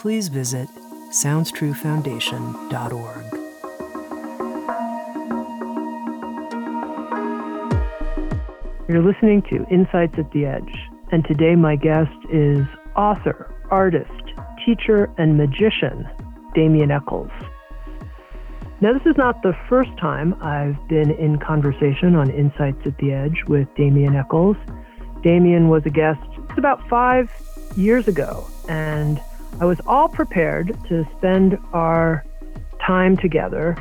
please visit SoundsTrueFoundation.org. You're listening to Insights at the Edge, and today my guest is author, artist, teacher, and magician Damien Echols. Now, this is not the first time I've been in conversation on Insights at the Edge with Damien Echols. Damien was a guest about five years ago, and I was all prepared to spend our time together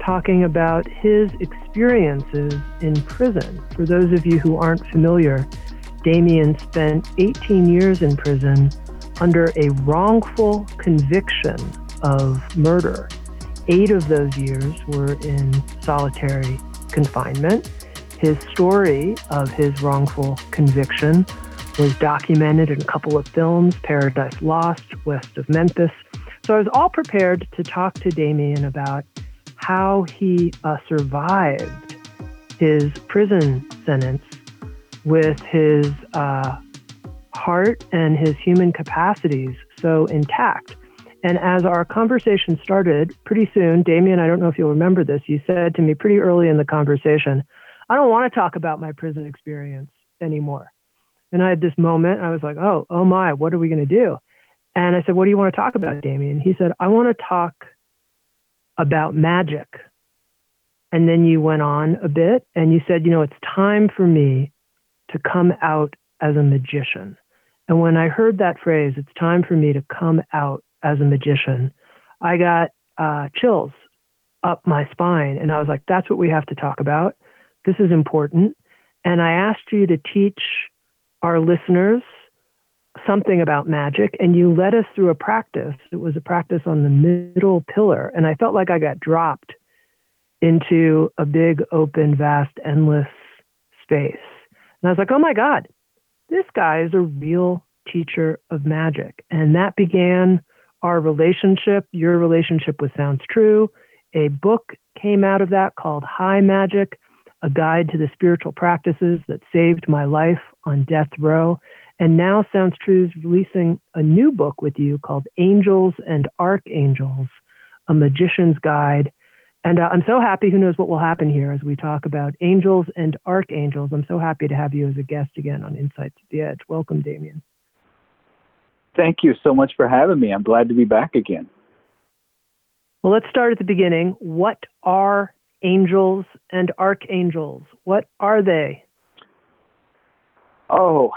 talking about his experiences in prison. For those of you who aren't familiar, Damien spent 18 years in prison under a wrongful conviction of murder. Eight of those years were in solitary confinement. His story of his wrongful conviction was documented in a couple of films Paradise Lost, West of Memphis. So I was all prepared to talk to Damien about how he uh, survived his prison sentence with his uh, heart and his human capacities so intact. And as our conversation started, pretty soon, Damien, I don't know if you'll remember this, you said to me pretty early in the conversation, I don't want to talk about my prison experience anymore. And I had this moment, I was like, oh, oh my, what are we going to do? And I said, what do you want to talk about, Damien? He said, I want to talk about magic. And then you went on a bit and you said, you know, it's time for me to come out as a magician. And when I heard that phrase, it's time for me to come out as a magician, I got uh, chills up my spine. And I was like, that's what we have to talk about. This is important. And I asked you to teach our listeners something about magic, and you led us through a practice. It was a practice on the middle pillar. And I felt like I got dropped into a big, open, vast, endless space. And I was like, oh my God, this guy is a real teacher of magic. And that began our relationship, your relationship with Sounds True. A book came out of that called High Magick, a guide to the spiritual practices that saved my life on death row. And now Sounds True is releasing a new book with you called Angels and Archangels, a magician's guide and uh, I'm so happy. Who knows what will happen here as we talk about angels and archangels? I'm so happy to have you as a guest again on Insights at the Edge. Welcome, Damien. Thank you so much for having me. I'm glad to be back again. Well, let's start at the beginning. What are angels and archangels? What are they? Oh,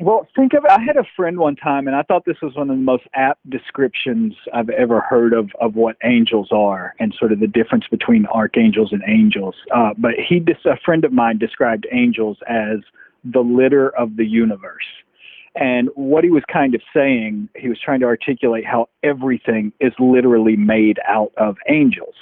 well, think of it. I had a friend one time, and I thought this was one of the most apt descriptions I've ever heard of of what angels are and sort of the difference between archangels and angels. Uh, but he, a friend of mine, described angels as the litter of the universe. And what he was kind of saying, he was trying to articulate how everything is literally made out of angels.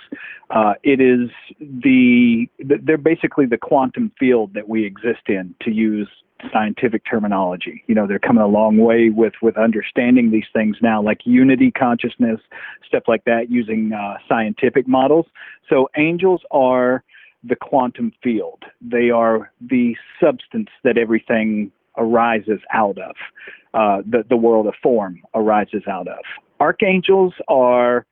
Uh, it is the, they're basically the quantum field that we exist in, to use scientific terminology. You know, they're coming a long way with with understanding these things now, like unity consciousness, stuff like that, using uh, scientific models. So angels are the quantum field. They are the substance that everything arises out of. Uh, the the world of form arises out of. Archangels are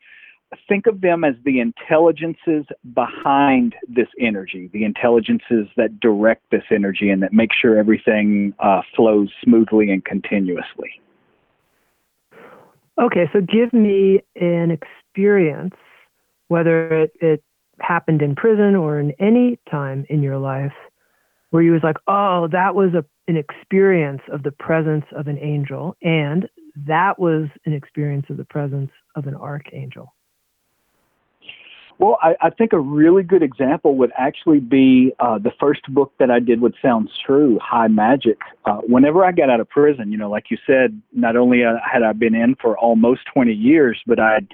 think of them as the intelligences behind this energy, the intelligences that direct this energy and that make sure everything uh, flows smoothly and continuously. Okay, so give me an experience, whether it, it happened in prison or in any time in your life, where you was like, oh, that was a, an experience of the presence of an angel, and that was an experience of the presence of an archangel. Well, I, I think a really good example would actually be uh, the first book that I did, What Sounds True, High Magick. Uh, whenever I got out of prison, you know, like you said, not only uh, had I been in for almost 20 years, but I'd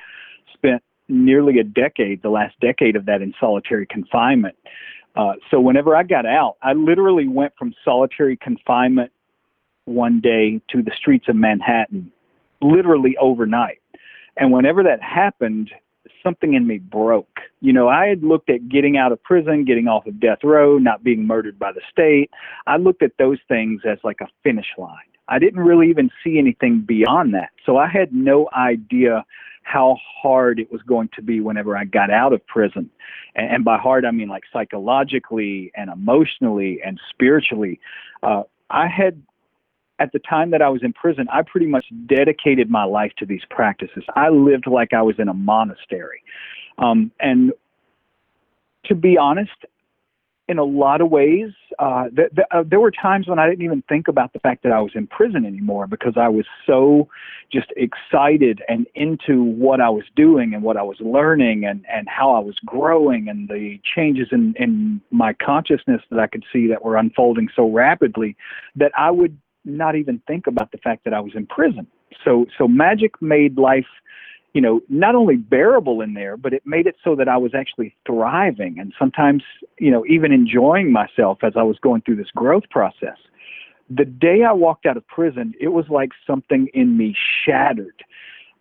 spent nearly a decade, the last decade of that in solitary confinement. Uh, so whenever I got out, I literally went from solitary confinement one day to the streets of Manhattan, literally overnight. And whenever that happened, something in me broke. You know, I had looked at getting out of prison, getting off of death row, not being murdered by the state. I looked at those things as like a finish line. I didn't really even see anything beyond that. So I had no idea how hard it was going to be whenever I got out of prison. And, and by hard, I mean like psychologically and emotionally and spiritually. Uh, I had at the time that I was in prison, I pretty much dedicated my life to these practices. I lived like I was in a monastery. Um, and to be honest, in a lot of ways, uh, th- th- uh, there were times when I didn't even think about the fact that I was in prison anymore because I was so just excited and into what I was doing and what I was learning and, and how I was growing and the changes in, in my consciousness that I could see that were unfolding so rapidly that I would not even think about the fact that I was in prison. So so magic made life, you know, not only bearable in there, but it made it so that I was actually thriving and sometimes, you know, even enjoying myself as I was going through this growth process. The day I walked out of prison, it was like something in me shattered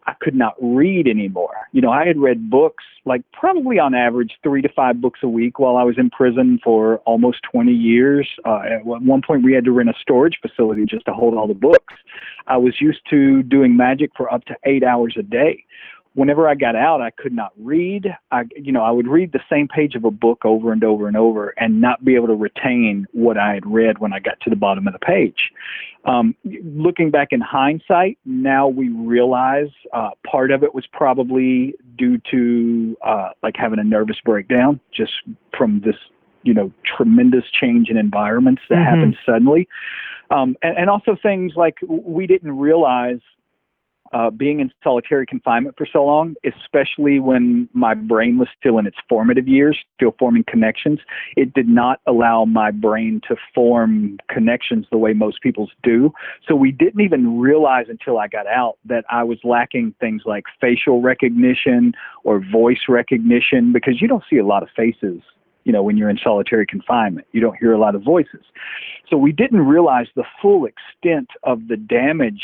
I could not read anymore. You know, I had read books, like probably on average three to five books a week while I was in prison for almost 20 years. Uh, at one point, we had to rent a storage facility just to hold all the books. I was used to doing magic for up to eight hours a day whenever I got out, I could not read. I, you know, I would read the same page of a book over and over and over and not be able to retain what I had read when I got to the bottom of the page. Um, looking back in hindsight, now we realize uh, part of it was probably due to uh, like having a nervous breakdown just from this, you know, tremendous change in environments that mm-hmm. happened suddenly. Um, and, and also things like we didn't realize uh, being in solitary confinement for so long, especially when my brain was still in its formative years, still forming connections, it did not allow my brain to form connections the way most people's do. So we didn't even realize until I got out that I was lacking things like facial recognition or voice recognition because you don't see a lot of faces you know, when you're in solitary confinement. You don't hear a lot of voices. So we didn't realize the full extent of the damage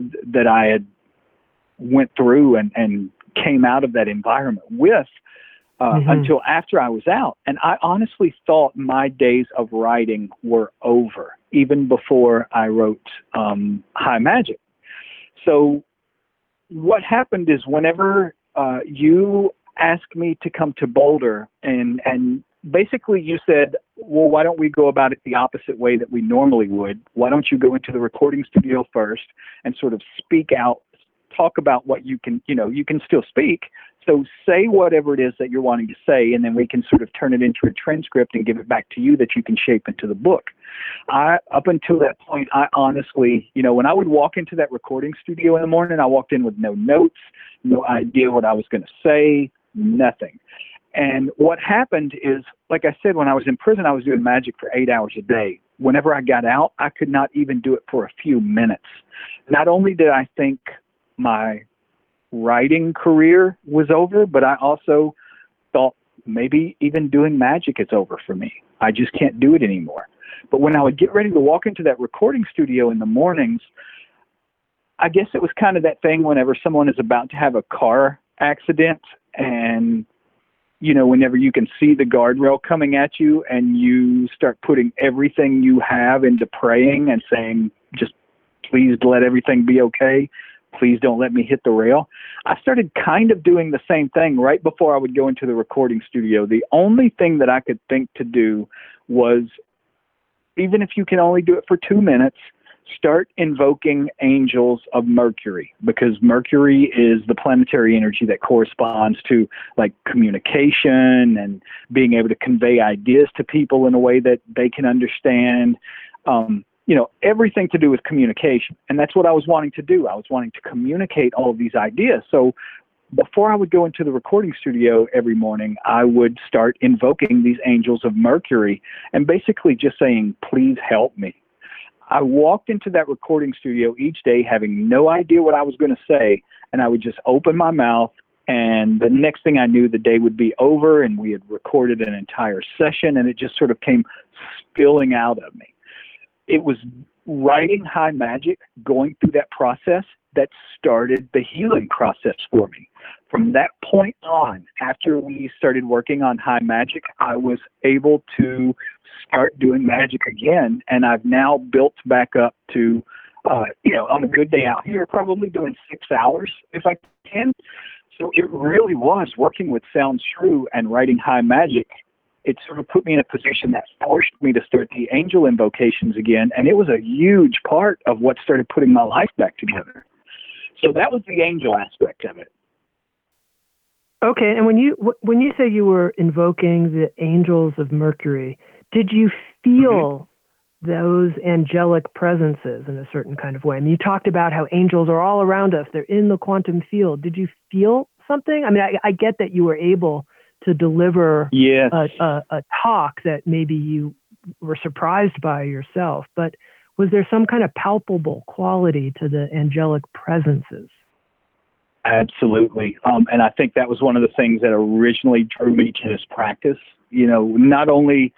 that I had went through and, and came out of that environment with uh, mm-hmm. until after I was out. And I honestly thought my days of writing were over, even before I wrote um, High Magick. So, what happened is whenever uh, you asked me to come to Boulder and, and basically you said, well, why don't we go about it the opposite way that we normally would? Why don't you go into the recording studio first and sort of speak out talk about what you can, you know, you can still speak. So say whatever it is that you're wanting to say, and then we can sort of turn it into a transcript and give it back to you that you can shape into the book. I, up until that point, I honestly, you know, when I would walk into that recording studio in the morning, I walked in with no notes, no idea what I was going to say, nothing. And what happened is, like I said, when I was in prison, I was doing magic for eight hours a day. Whenever I got out, I could not even do it for a few minutes. Not only did I think my writing career was over, but I also thought maybe even doing magic is over for me. I just can't do it anymore. But when I would get ready to walk into that recording studio in the mornings, I guess it was kind of that thing whenever someone is about to have a car accident and you know whenever you can see the guardrail coming at you and you start putting everything you have into praying and saying just please let everything be okay please don't let me hit the rail. I started kind of doing the same thing right before I would go into the recording studio. The only thing that I could think to do was even if you can only do it for two minutes, start invoking angels of Mercury because Mercury is the planetary energy that corresponds to like communication and being able to convey ideas to people in a way that they can understand. Um, you know, everything to do with communication. And that's what I was wanting to do. I was wanting to communicate all of these ideas. So before I would go into the recording studio every morning, I would start invoking these angels of Mercury and basically just saying, please help me. I walked into that recording studio each day having no idea what I was going to say, and I would just open my mouth. And the next thing I knew, the day would be over, and we had recorded an entire session, and it just sort of came spilling out of me. It was writing high magick, going through that process, that started the healing process for me. From that point on, after we started working on high magick, I was able to start doing magic again, and I've now built back up to, uh, you know, on a good day out here, probably doing six hours if I can. So it really was working with Sounds True and writing high magick. It sort of put me in a position that forced me to start the angel invocations again, and it was a huge part of what started putting my life back together. So that was the angel aspect of it. Okay, and when you when you say you were invoking the angels of Mercury, did you feel mm-hmm. those angelic presences in a certain kind of way? I mean, you talked about how angels are all around us; they're in the quantum field. Did you feel something? I mean, I, I get that you were able to deliver yes. a, a, a talk that maybe you were surprised by yourself, but was there some kind of palpable quality to the angelic presences? Absolutely. Um, and I think that was one of the things that originally drew me to this practice. You know, not only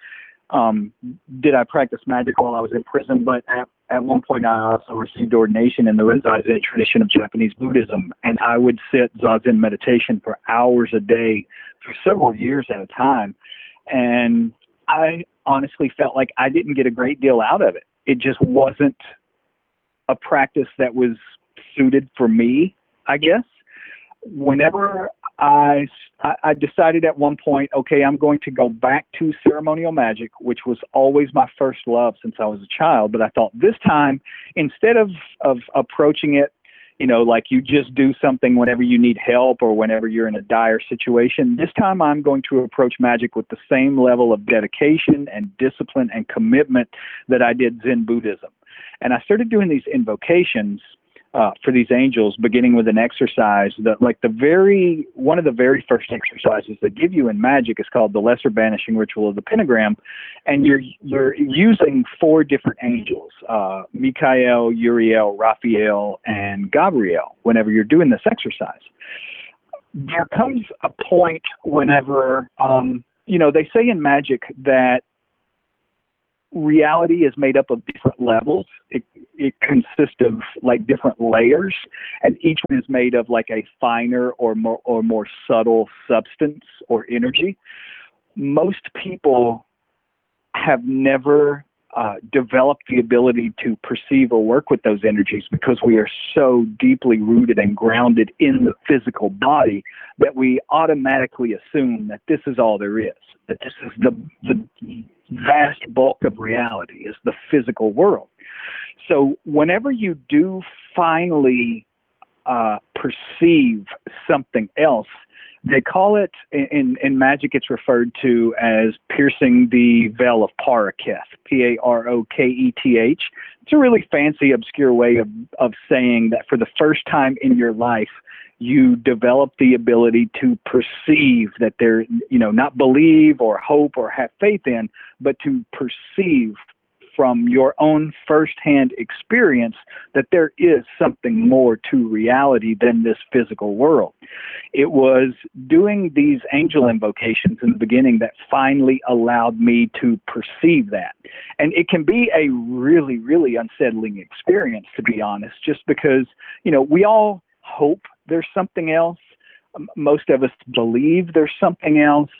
um, did I practice magic while I was in prison, but at, at one point I also received ordination in the Rinzai tradition of Japanese Buddhism. And I would sit Zazen meditation for hours a day for several years at a time. And I honestly felt like I didn't get a great deal out of it it just wasn't a practice that was suited for me, I guess. Whenever I, I decided at one point, okay, I'm going to go back to ceremonial magic, which was always my first love since I was a child. But I thought this time, instead of, of approaching it you know, like you just do something whenever you need help or whenever you're in a dire situation. This time I'm going to approach magic with the same level of dedication and discipline and commitment that I did Zen Buddhism. And I started doing these invocations uh, for these angels, beginning with an exercise that, like the very one of the very first exercises they give you in magic is called the Lesser Banishing Ritual of the Pentagram, and you're you're using four different angels: uh, Michael, Uriel, Raphael, and Gabriel. Whenever you're doing this exercise, there comes a point whenever um, you know they say in magic that reality is made up of different levels. It, it consists of like different layers, and each one is made of like a finer or more or more subtle substance or energy. Most people have never uh, developed the ability to perceive or work with those energies because we are so deeply rooted and grounded in the physical body that we automatically assume that this is all there is, that this is the, the vast bulk of reality is the physical world. So whenever you do finally uh, perceive something else, they call it in, in magic. It's referred to as piercing the veil of Paroketh. P-A-R-O-K-E-T-H. It's a really fancy, obscure way of of saying that for the first time in your life, you develop the ability to perceive that there, you know, not believe or hope or have faith in, but to perceive from your own firsthand experience that there is something more to reality than this physical world. It was doing these angel invocations in the beginning that finally allowed me to perceive that. And it can be a really, really unsettling experience, to be honest, just because, you know, we all hope there's something else. Um, most of us believe there's something else,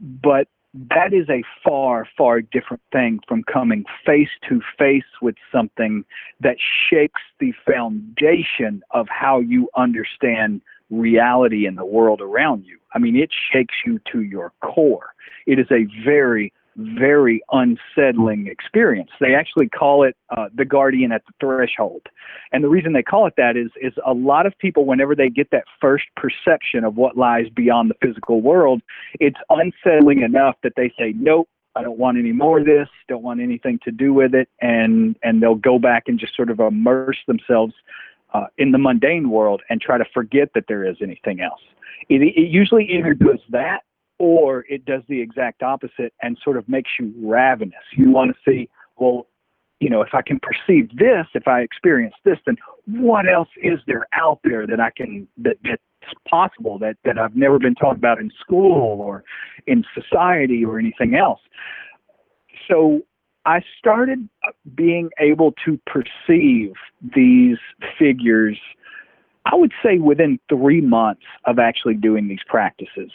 but that is a far, far different thing from coming face to face with something that shakes the foundation of how you understand reality and the world around you. I mean, it shakes you to your core. It is a very very unsettling experience. They actually call it uh, the guardian at the threshold. And the reason they call it that is, is a lot of people, whenever they get that first perception of what lies beyond the physical world, it's unsettling enough that they say, nope, I don't want any more of this, don't want anything to do with it, and and they'll go back and just sort of immerse themselves uh, in the mundane world and try to forget that there is anything else. It, it usually either does that or it does the exact opposite and sort of makes you ravenous. You want to see, well, you know, if I can perceive this, if I experience this, then what else is there out there that I can that that's possible that that I've never been taught about in school or in society or anything else. So I started uh, being able to perceive these figures. I would say within three months of actually doing these practices.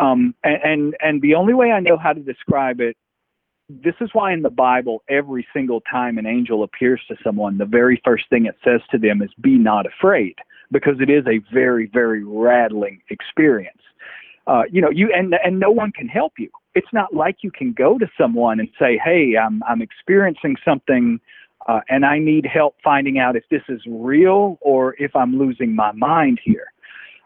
Um, and, and the only way I know how to describe it, this is why in the Bible, every single time an angel appears to someone, the very first thing it says to them is "Be not afraid," because it is a very very rattling experience. Uh, you know, you and and no one can help you. It's not like you can go to someone and say, "Hey, I'm I'm experiencing something." Uh, and I need help finding out if this is real or if I'm losing my mind here.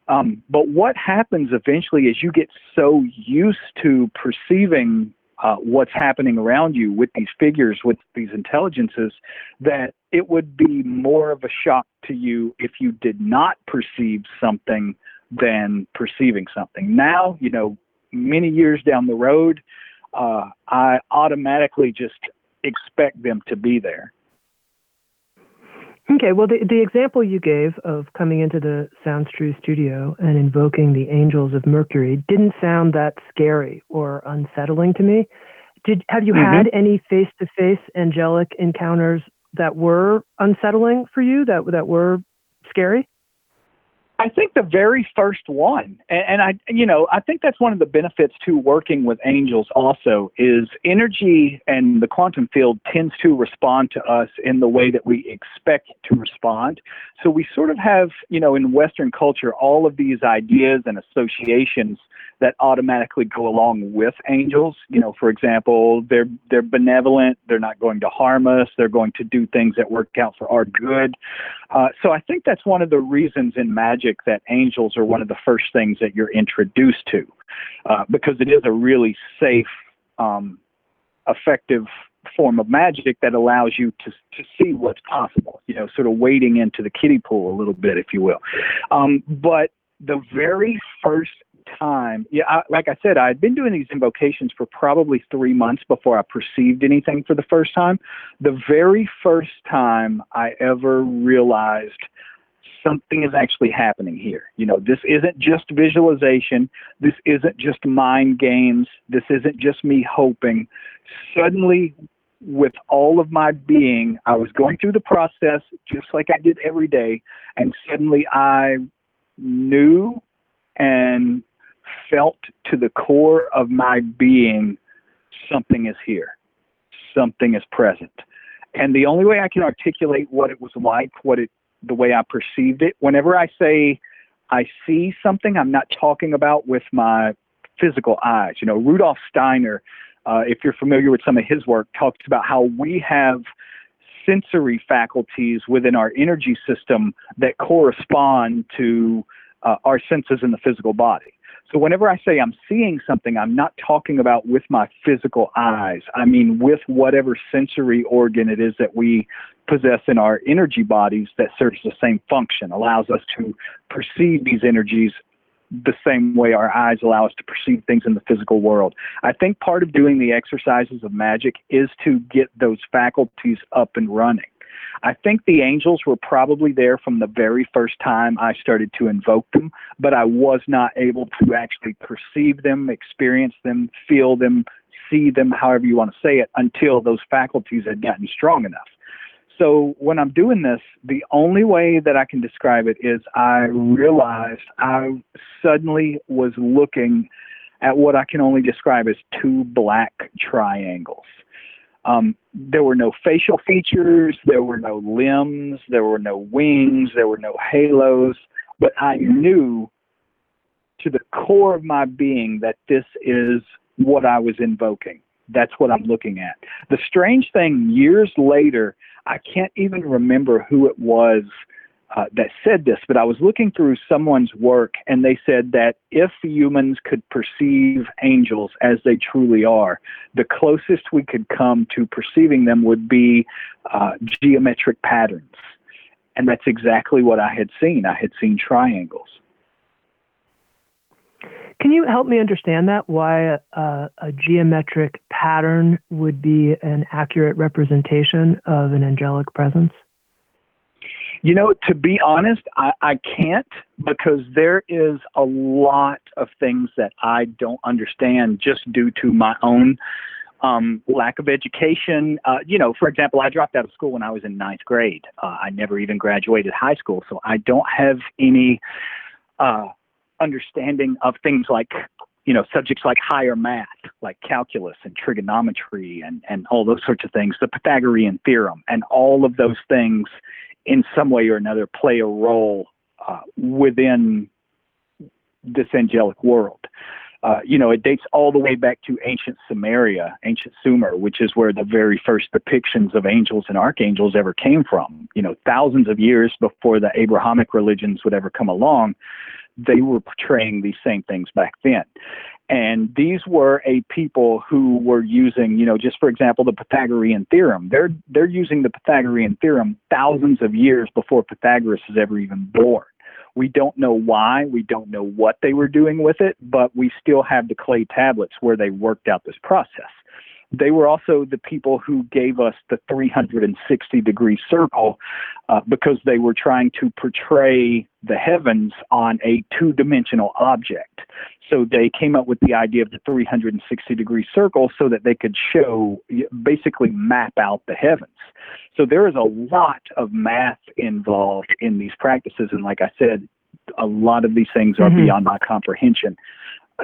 Um, but what happens eventually is you get so used to perceiving uh, what's happening around you with these figures, with these intelligences, that it would be more of a shock to you if you did not perceive something than perceiving something. Now, you know, many years down the road, uh, I automatically just expect them to be there. Okay, well, the, the example you gave of coming into the Sounds True studio and invoking the angels of Mercury didn't sound that scary or unsettling to me. Did have you mm-hmm. had any face-to-face angelic encounters that were unsettling for you? That that were scary? I think the very first one, and, and, I, you know, I think that's one of the benefits to working with angels. Also, is energy and the quantum field tends to respond to us in the way that we expect to respond. So we sort of have, you know, in Western culture, all of these ideas and associations that automatically go along with angels. You know, for example, they're they're benevolent. They're not going to harm us. They're going to do things that work out for our good. Uh, so I think that's one of the reasons in magic that angels are one of the first things that you're introduced to, uh, because it is a really safe, um, effective form of magic that allows you to to see what's possible. You know, sort of wading into the kiddie pool a little bit, if you will. Um, but the very first time, yeah, I, like I said, I had been doing these invocations for probably three months before I perceived anything for the first time. The very first time I ever realized something is actually happening here. You know, this isn't just visualization. This isn't just mind games. This isn't just me hoping. Suddenly, with all of my being, I was going through the process just like I did every day, and suddenly I knew and felt to the core of my being something is here, something is present. And the only way I can articulate what it was like, what it, the way I perceived it, whenever I say I see something, I'm not talking about with my physical eyes. You know, Rudolf Steiner, uh, if you're familiar with some of his work, talks about how we have sensory faculties within our energy system that correspond to uh, our senses in the physical body. So whenever I say I'm seeing something, I'm not talking about with my physical eyes. I mean with whatever sensory organ it is that we possess in our energy bodies that serves the same function, allows us to perceive these energies the same way our eyes allow us to perceive things in the physical world. I think part of doing the exercises of magic is to get those faculties up and running. I think the angels were probably there from the very first time I started to invoke them, but I was not able to actually perceive them, experience them, feel them, see them, however you want to say it, until those faculties had gotten strong enough. So when I'm doing this, the only way that I can describe it is I realized I suddenly was looking at what I can only describe as two black triangles. Um, there were no facial features, there were no limbs, there were no wings, there were no halos, but I knew to the core of my being that this is what I was invoking. That's what I'm looking at. The strange thing, years later, I can't even remember who it was uh, that said this, but I was looking through someone's work and they said that if humans could perceive angels as they truly are, the closest we could come to perceiving them would be uh, geometric patterns. And that's exactly what I had seen. I had seen triangles. Can you help me understand that? Why a, a, geometric pattern would be an accurate representation of an angelic presence? You know, to be honest, I, I can't because there is a lot of things that I don't understand just due to my own um, lack of education. Uh, you know, for example, I dropped out of school when I was in ninth grade. Uh, I never even graduated high school, so I don't have any uh, understanding of things like you know subjects like higher math like calculus and trigonometry and and all those sorts of things the pythagorean theorem and all of those things in some way or another play a role uh, within this angelic world. Uh, you know, it dates all the way back to ancient Samaria, ancient Sumer, which is where the very first depictions of angels and archangels ever came from. You know, thousands of years before the Abrahamic religions would ever come along, they were portraying these same things back then. And these were a people who were using, you know, just for example, the Pythagorean theorem. They're they're using the Pythagorean theorem thousands of years before Pythagoras is ever even born. We don't know why, we don't know what they were doing with it, but we still have the clay tablets where they worked out this process. They were also the people who gave us the 360 degree circle uh, because they were trying to portray the heavens on a two dimensional object. So they came up with the idea of the 360 degree circle so that they could show, basically map out the heavens. So there is a lot of math involved in these practices. And like I said, a lot of these things are mm-hmm. beyond my comprehension.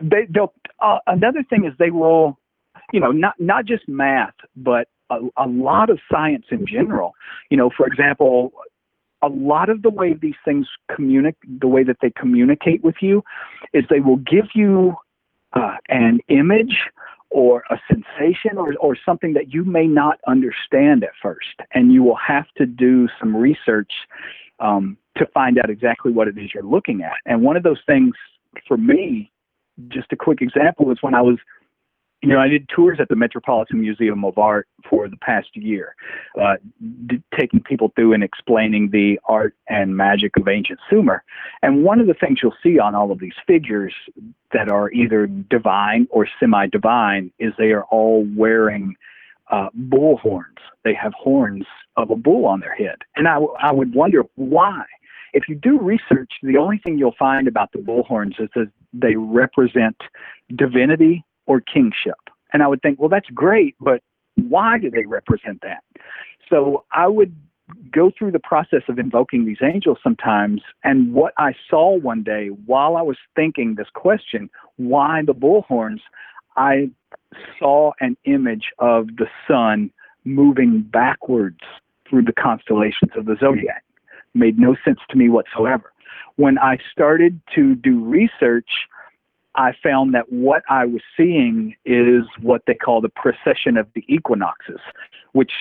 They, they'll, uh, another thing is they will you know, not not just math, but a, a lot of science in general. You know, for example, a lot of the way these things communicate, the way that they communicate with you, is they will give you uh, an image or a sensation or, or something that you may not understand at first, and you will have to do some research um, to find out exactly what it is you're looking at. And one of those things for me, just a quick example, is when I was you know, I did tours at the Metropolitan Museum of Art for the past year, uh, d- taking people through and explaining the art and magic of ancient Sumer. And one of the things you'll see on all of these figures that are either divine or semi divine is they are all wearing uh, bull horns. They have horns of a bull on their head. And I, w- I would wonder why. If you do research, the only thing you'll find about the bull horns is that they represent divinity or kingship. And I would think, well, that's great, but why do they represent that? So I would go through the process of invoking these angels sometimes. And what I saw one day while I was thinking this question, why the bullhorns, I saw an image of the sun moving backwards through the constellations of the zodiac. Made no sense to me whatsoever. When I started to do research, I found that what I was seeing is what they call the precession of the equinoxes, which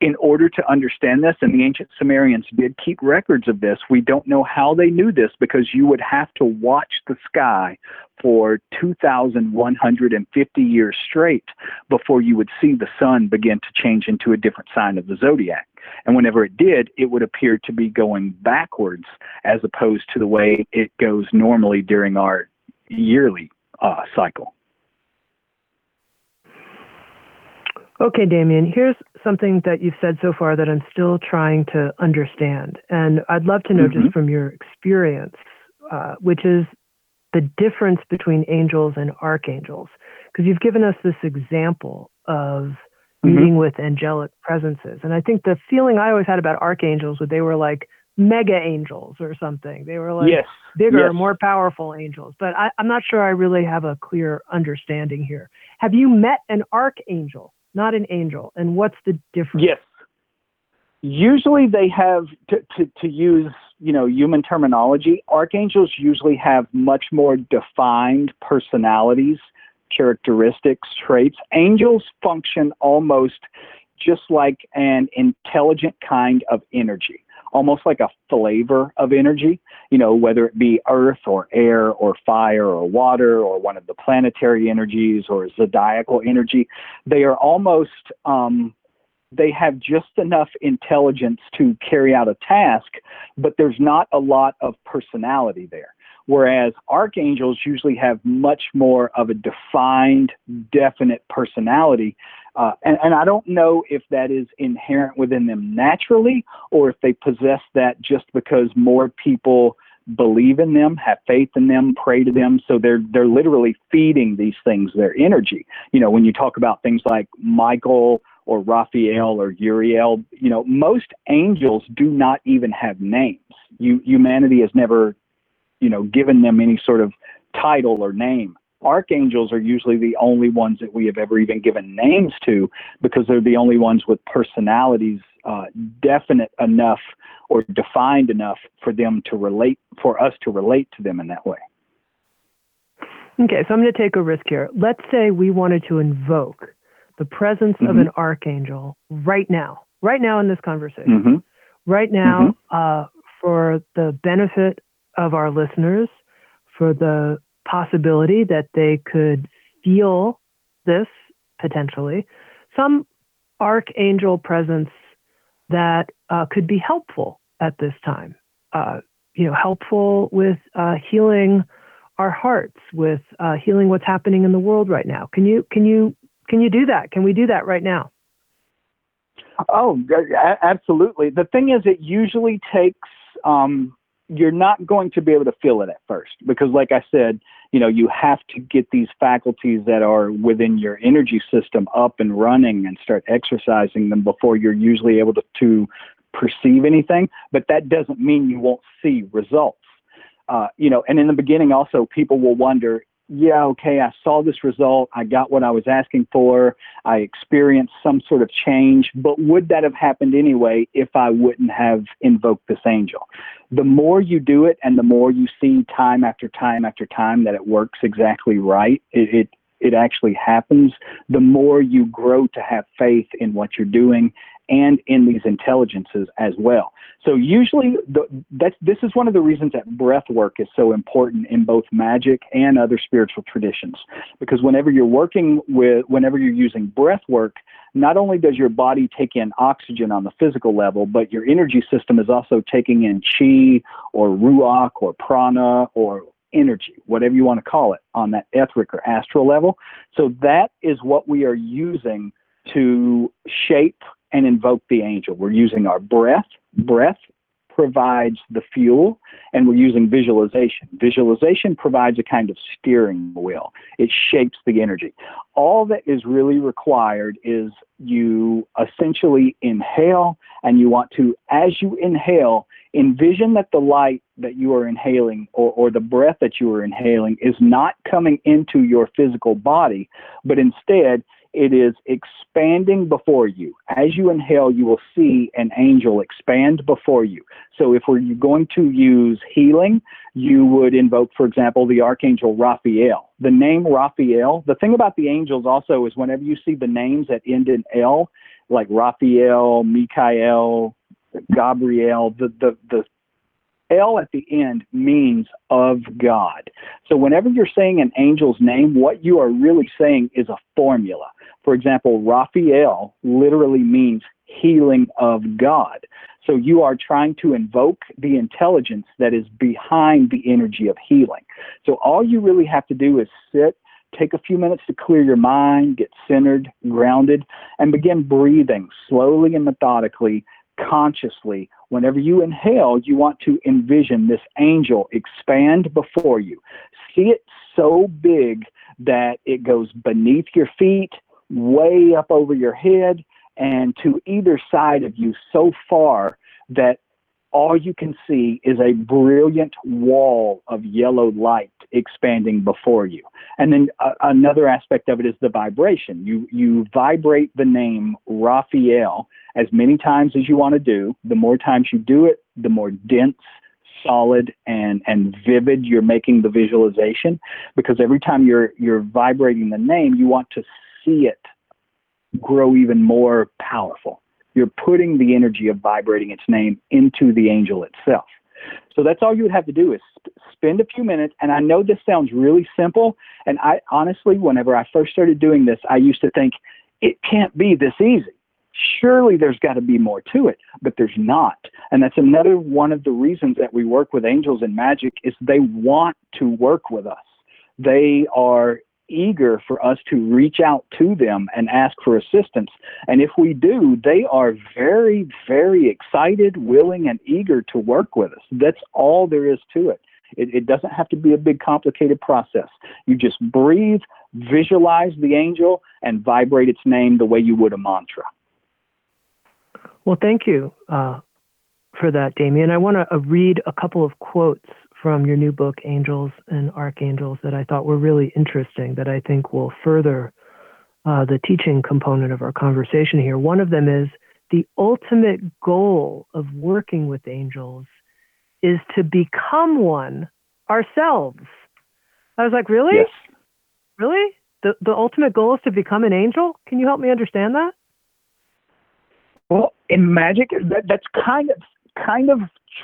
in order to understand this, and the ancient Sumerians did keep records of this, we don't know how they knew this because you would have to watch the sky for 2,150 years straight before you would see the sun begin to change into a different sign of the zodiac. And whenever it did, it would appear to be going backwards as opposed to the way it goes normally during our yearly uh, cycle. Okay, Damien, here's something that you've said so far that I'm still trying to understand. And I'd love to know mm-hmm. just from your experience, uh, which is the difference between angels and archangels. Because you've given us this example of mm-hmm. meeting with angelic presences. And I think the feeling I always had about archangels was they were like mega angels or something. They were like yes. bigger, yes. more powerful angels. But I, I'm not sure I really have a clear understanding here. Have you met an archangel, not an angel? And what's the difference? Yes. Usually they have to, to, to use you know human terminology. Archangels usually have much more defined personalities characteristics, traits. Angels function almost just like an intelligent kind of energy, almost like a flavor of energy, you know, whether it be earth or air or fire or water or one of the planetary energies or zodiacal energy. They are almost, um, they have just enough intelligence to carry out a task, but there's not a lot of personality there. Whereas archangels usually have much more of a defined, definite personality. Uh, and, and I don't know if that is inherent within them naturally or if they possess that just because more people believe in them, have faith in them, pray to them. So they're they're literally feeding these things their energy. You know, when you talk about things like Michael or Raphael or Uriel, you know, most angels do not even have names. You, humanity has never, you know, given them any sort of title or name. Archangels are usually the only ones that we have ever even given names to because they're the only ones with personalities uh, definite enough or defined enough for them to relate, for us to relate to them in that way. Okay, so I'm going to take a risk here. Let's say we wanted to invoke the presence mm-hmm. of an archangel right now, right now in this conversation, mm-hmm. right now mm-hmm. uh, for the benefit of our listeners, for the possibility that they could feel this potentially, some archangel presence that uh, could be helpful at this time. Uh, you know, helpful with uh, healing our hearts, with uh, healing what's happening in the world right now. Can you can you can you do that? Can we do that right now? Oh, absolutely. The thing is, it usually takes. Um, you're not going to be able to feel it at first because, like I said, you know, you have to get these faculties that are within your energy system up and running and start exercising them before you're usually able to, to perceive anything. But that doesn't mean you won't see results. Uh, you know, and in the beginning, also, people will wonder yeah, okay, I saw this result. I got what I was asking for. I experienced some sort of change, but would that have happened anyway if I wouldn't have invoked this angel? The more you do it and the more you see time after time after time that it works exactly right, it, it it actually happens, the more you grow to have faith in what you're doing and in these intelligences as well. So usually the, that's, this is one of the reasons that breath work is so important in both magic and other spiritual traditions. Because whenever you're working with, whenever you're using breath work, not only does your body take in oxygen on the physical level, but your energy system is also taking in chi or ruach or prana or energy, whatever you want to call it, on that etheric or astral level. So that is what we are using to shape and invoke the angel. We're using our breath. Breath provides the fuel, and we're using visualization. Visualization provides a kind of steering wheel, it shapes the energy. All that is really required is you essentially inhale, and you want to, as you inhale, envision that the light that you are inhaling or, or the breath that you are inhaling is not coming into your physical body, but instead it is expanding before you. As you inhale, you will see an angel expand before you. So if we're going to use healing, you would invoke, for example, the archangel Raphael. The name Raphael, the thing about the angels also is whenever you see the names that end in L, like Raphael, Michael, Gabriel, the, the, the L at the end means of God. So whenever you're saying an angel's name, what you are really saying is a formula. For example, Raphael literally means healing of God. So you are trying to invoke the intelligence that is behind the energy of healing. So all you really have to do is sit, take a few minutes to clear your mind, get centered, grounded, and begin breathing slowly and methodically, consciously. Whenever you inhale, you want to envision this angel expand before you. See it so big that it goes beneath your feet way up over your head and to either side of you so far that all you can see is a brilliant wall of yellow light expanding before you. And then uh, another aspect of it is the vibration. You you vibrate the name Raphael as many times as you want to do. The more times you do it, the more dense, solid and and vivid you're making the visualization because every time you're you're vibrating the name you want to see it grow even more powerful you're putting the energy of vibrating its name into the angel itself. So that's all you would have to do is spend a few minutes and i know this sounds really simple and i honestly whenever i first started doing this i used to think it can't be this easy. Surely there's got to be more to it but there's not. And that's another one of the reasons that we work with angels in magic is they want to work with us. They are eager for us to reach out to them and ask for assistance. And if we do they are very very excited willing and eager to work with us. That's all there is to it. It, it doesn't have to be a big complicated process. You just breathe visualize the angel and vibrate its name the way you would a mantra. Well, thank you uh, for that, Damien. I want to uh, read a couple of quotes from your new book, Angels and Archangels, that I thought were really interesting, that I think will further uh, the teaching component of our conversation here. One of them is the ultimate goal of working with angels is to become one ourselves. I was like, really? Yes. Really? The, the ultimate goal is to become an angel? Can you help me understand that? Well, in magic, that, that's kind of kind of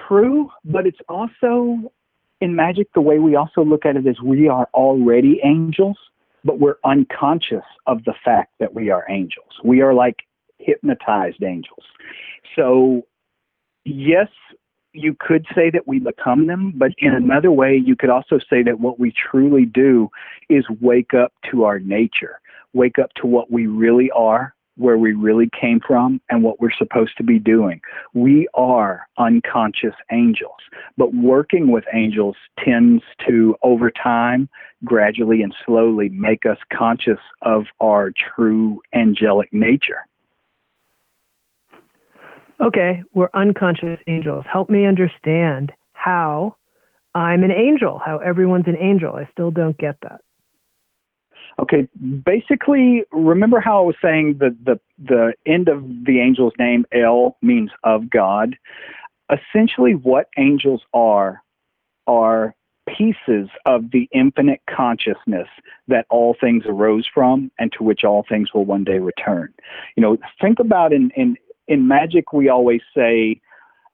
true, but it's also in magic the way we also look at it is we are already angels, but we're unconscious of the fact that we are angels. We are like hypnotized angels. So, yes, you could say that we become them, but in another way, you could also say that what we truly do is wake up to our nature, wake up to what we really are, where we really came from and what we're supposed to be doing. We are unconscious angels, but working with angels tends to, over time, gradually and slowly make us conscious of our true angelic nature. Okay, we're unconscious angels. Help me understand how I'm an angel, how everyone's an angel. I still don't get that. Okay, basically, remember how I was saying that the the end of the angel's name El means of God. Essentially, what angels are are pieces of the infinite consciousness that all things arose from and to which all things will one day return. You know, think about in in in magic we always say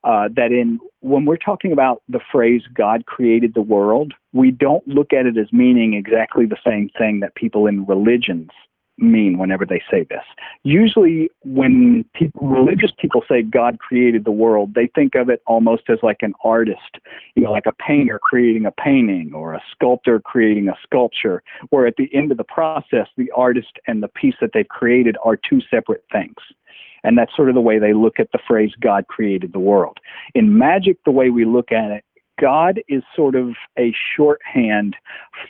uh, that in when we're talking about the phrase God created the world, we don't look at it as meaning exactly the same thing that people in religions mean whenever they say this. Usually, when people, religious people say God created the world, they think of it almost as like an artist, you know, like a painter creating a painting or a sculptor creating a sculpture, where at the end of the process, the artist and the piece that they've created are two separate things. And that's sort of the way they look at the phrase God created the world. In magic, the way we look at it, God is sort of a shorthand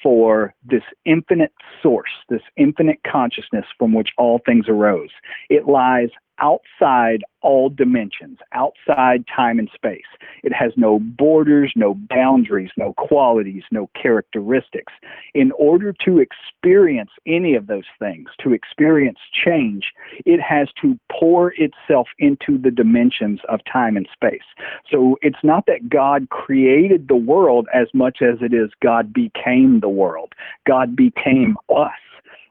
for this infinite source, this infinite consciousness from which all things arose. It lies outside all dimensions, outside time and space. It has no borders, no boundaries, no qualities, no characteristics. In order to experience any of those things, to experience change, it has to pour itself into the dimensions of time and space. So it's not that God created the world as much as it is God became the world. God became us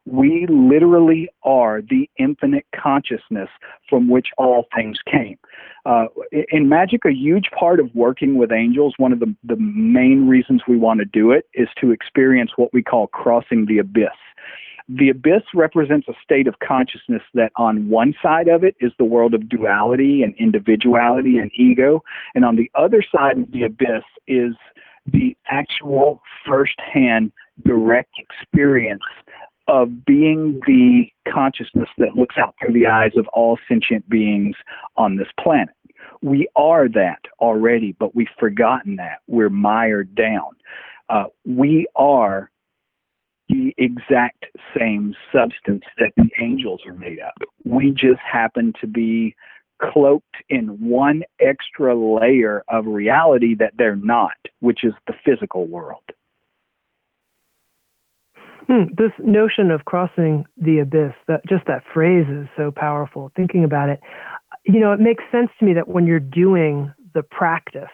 we literally are the infinite consciousness from which all things came. Uh, in magic, a huge part of working with angels, one of the, the main reasons we want to do it is to experience what we call crossing the abyss. The abyss represents a state of consciousness that on one side of it is the world of duality and individuality and ego, and on the other side of the abyss is the actual firsthand direct experience of being the consciousness that looks out through the eyes of all sentient beings on this planet. We are that already, but we've forgotten that. We're mired down. Uh, we are the exact same substance that the angels are made of. We just happen to be cloaked in one extra layer of reality that they're not, which is the physical world. Hmm, this notion of crossing the abyss, that just that phrase is so powerful. Thinking about it, you know, it makes sense to me that when you're doing the practice,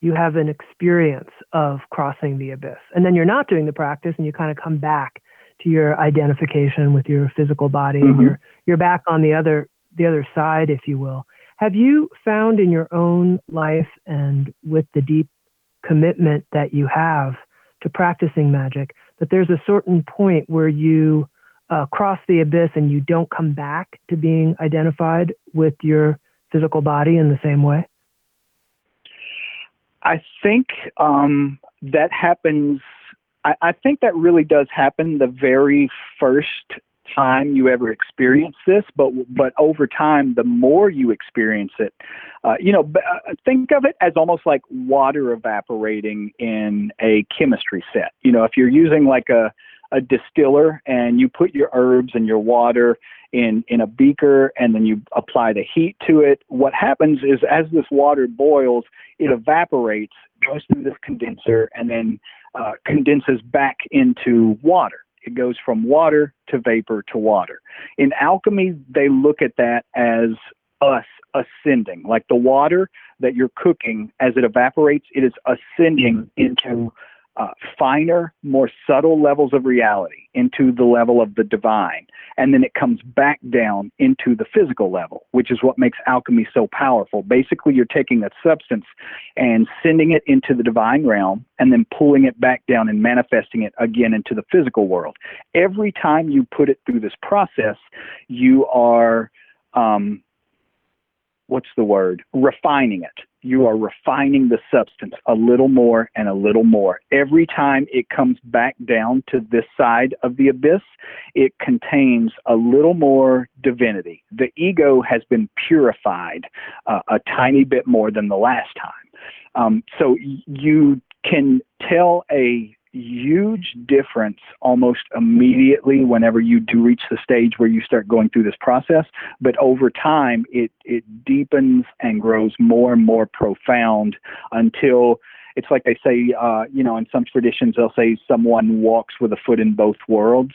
you have an experience of crossing the abyss. And then you're not doing the practice and you kind of come back to your identification with your physical body Mhm. and you're you're back on the other the other side, if you will. Have you found in your own life and with the deep commitment that you have to practicing magic that there's a certain point where you uh, cross the abyss and you don't come back to being identified with your physical body in the same way? I think um, that happens. I, I think that really does happen the very first time you ever experience this, but but over time, the more you experience it, uh, you know, uh, think of it as almost like water evaporating in a chemistry set. You know, if you're using like a a distiller and you put your herbs and your water in in a beaker and then you apply the heat to it, what happens is as this water boils, it evaporates, goes through this condenser, and then uh, condenses back into water. It goes from water to vapor to water. In alchemy, they look at that as us ascending, like the water that you're cooking, as it evaporates, it is ascending mm-hmm. into uh, finer, more subtle levels of reality, into the level of the divine. And then it comes back down into the physical level, which is what makes alchemy so powerful. Basically, you're taking a substance and sending it into the divine realm and then pulling it back down and manifesting it again into the physical world. Every time you put it through this process, you are. Um, what's the word? Refining it. You are refining the substance a little more and a little more. Every time it comes back down to this side of the abyss, it contains a little more divinity. The ego has been purified uh, a tiny bit more than the last time. Um, so you can tell a huge difference almost immediately whenever you do reach the stage where you start going through this process. But over time it it deepens and grows more and more profound until it's like they say uh, you know in some traditions they'll say someone walks with a foot in both worlds.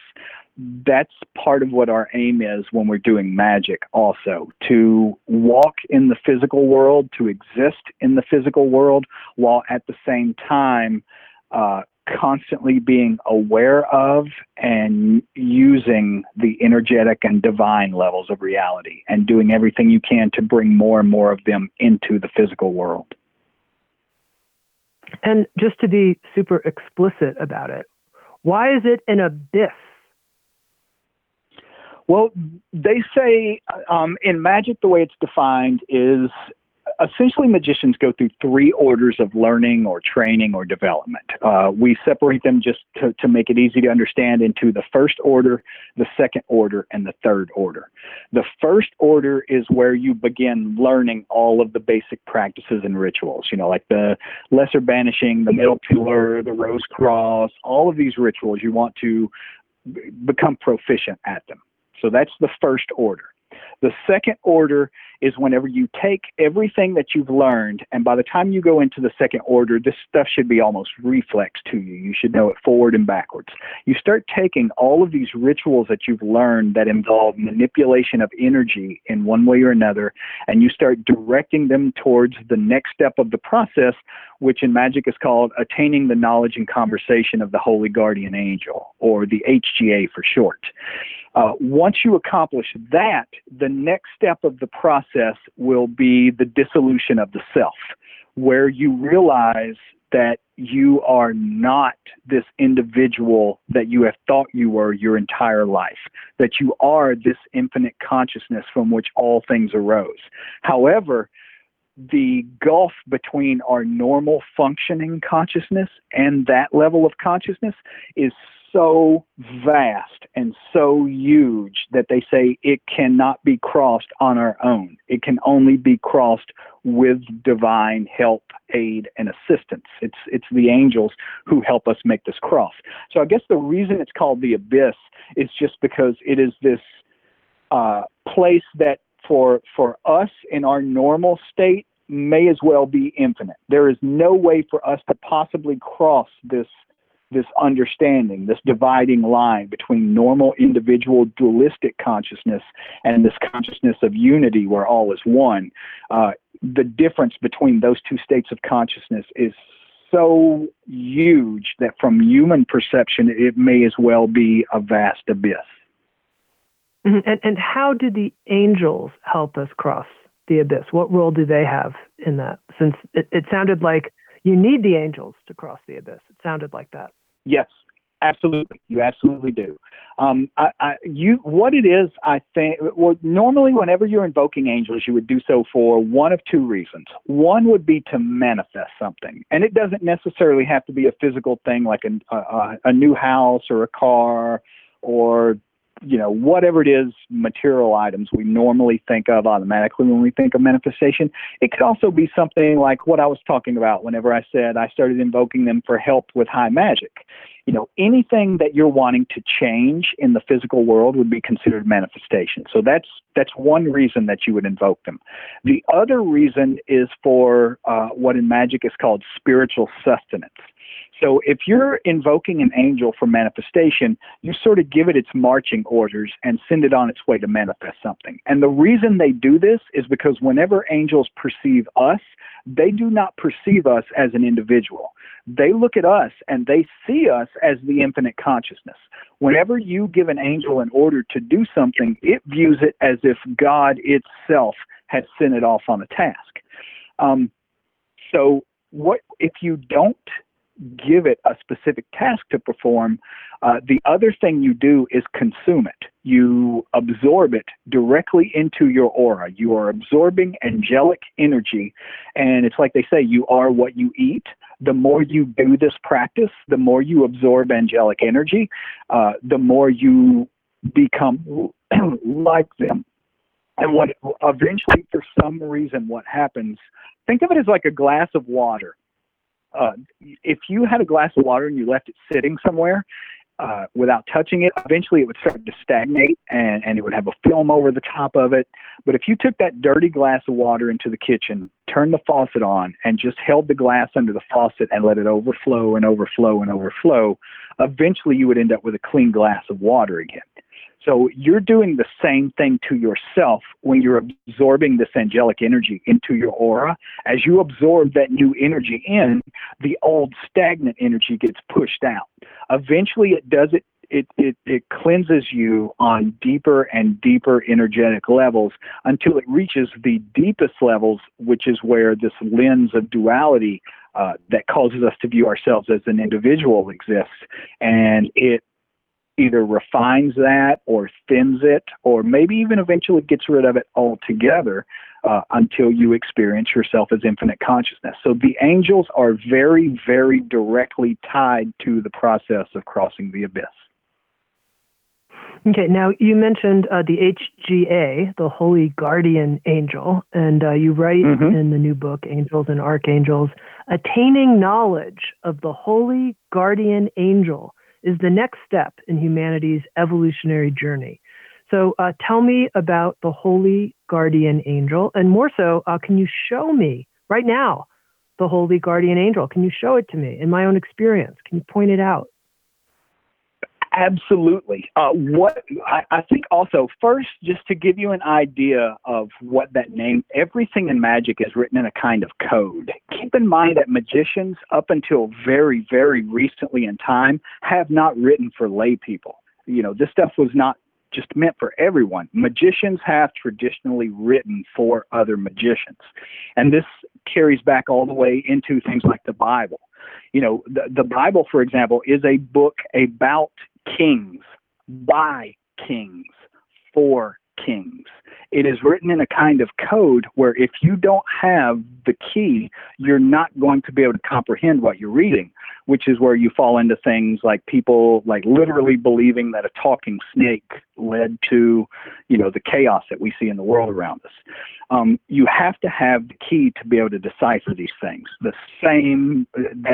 That's part of what our aim is when we're doing magic also to walk in the physical world to exist in the physical world while at the same time uh, constantly being aware of and using the energetic and divine levels of reality and doing everything you can to bring more and more of them into the physical world. And just to be super explicit about it, why is it an abyss? Well, they say um, in magic, the way it's defined is essentially magicians go through three orders of learning or training or development. Uh, we separate them just to, to make it easy to understand into the first order, the second order, and the third order. The first order is where you begin learning all of the basic practices and rituals, you know, like the lesser banishing, the middle pillar, the rose cross, all of these rituals. You want to b- become proficient at them. So that's the first order. The second order is whenever you take everything that you've learned, and by the time you go into the second order, this stuff should be almost reflex to you. You should know it forward and backwards. You start taking all of these rituals that you've learned that involve manipulation of energy in one way or another, and you start directing them towards the next step of the process, which in magic is called attaining the knowledge and conversation of the holy guardian angel, or the HGA for short. Uh, once you accomplish that, the next step of the process will be the dissolution of the self, where you realize that you are not this individual that you have thought you were your entire life, that you are this infinite consciousness from which all things arose. However, the gulf between our normal functioning consciousness and that level of consciousness is so vast and so huge that they say it cannot be crossed on our own. It can only be crossed with divine help, aid, and assistance. It's it's the angels who help us make this cross. So I guess the reason it's called the abyss is just because it is this uh, place that for for us in our normal state may as well be infinite. There is no way for us to possibly cross this this understanding, this dividing line between normal individual dualistic consciousness and this consciousness of unity where all is one. Uh, the difference between those two states of consciousness is so huge that from human perception, it may as well be a vast abyss. Mm-hmm. And, and how do the angels help us cross the abyss? What role do they have in that? Since it, it sounded like you need the angels to cross the abyss. It sounded like that. Yes, absolutely. You absolutely do. Um, I, I, you, what it is, I think, well, normally whenever you're invoking angels, you would do so for one of two reasons. One would be to manifest something, and it doesn't necessarily have to be a physical thing like a, a, a new house or a car or you know, whatever it is, material items we normally think of automatically when we think of manifestation. It could also be something like what I was talking about whenever I said I started invoking them for help with high magic. You know, anything that you're wanting to change in the physical world would be considered manifestation. So that's that's one reason that you would invoke them. The other reason is for uh, what in magic is called spiritual sustenance. So if you're invoking an angel for manifestation, you sort of give it its marching orders and send it on its way to manifest something. And the reason they do this is because whenever angels perceive us, they do not perceive us as an individual. They look at us and they see us as the infinite consciousness. Whenever you give an angel an order to do something, it views it as if God itself had sent it off on a task. Um, so, what if you don't give it a specific task to perform. Uh, the other thing you do is consume it. You absorb it directly into your aura. You are absorbing angelic energy. And it's like they say, you are what you eat. The more you do this practice, the more you absorb angelic energy, uh, the more you become like them. And what eventually, for some reason, what happens, think of it as like a glass of water uh, if you had a glass of water and you left it sitting somewhere uh, without touching it, eventually it would start to stagnate and, and it would have a film over the top of it. But if you took that dirty glass of water into the kitchen, turned the faucet on, and just held the glass under the faucet and let it overflow and overflow and overflow, eventually you would end up with a clean glass of water again. So you're doing the same thing to yourself when you're absorbing this angelic energy into your aura. As you absorb that new energy in, the old stagnant energy gets pushed out. Eventually, it does it. It, it, it cleanses you on deeper and deeper energetic levels until it reaches the deepest levels, which is where this lens of duality uh, that causes us to view ourselves as an individual exists. And it either refines that or thins it or maybe even eventually gets rid of it altogether uh, until you experience yourself as infinite consciousness. So the angels are very, very directly tied to the process of crossing the abyss. Okay, now you mentioned uh, the HGA, the Holy Guardian Angel, and uh, you write mm-hmm. in the new book, Angels and Archangels, attaining knowledge of the Holy Guardian Angel is the next step in humanity's evolutionary journey. So uh, tell me about the holy guardian angel, and more so, uh, can you show me right now the holy guardian angel? Can you show it to me in my own experience? Can you point it out? Absolutely. Uh, what I, I, think also first, just to give you an idea of what that name, everything in magic is written in a kind of code. Keep in mind that magicians, up until very, very recently in time, have not written for lay people. You know, this stuff was not just meant for everyone. Magicians have traditionally written for other magicians, and this carries back all the way into things like the Bible. You know, the, the Bible, for example, is a book about kings, by kings, for kings. It is written in a kind of code where if you don't have the key, you're not going to be able to comprehend what you're reading, which is where you fall into things like people like literally believing that a talking snake led to, you know, the chaos that we see in the world around us. Um, you have to have the key to be able to decipher these things. The same,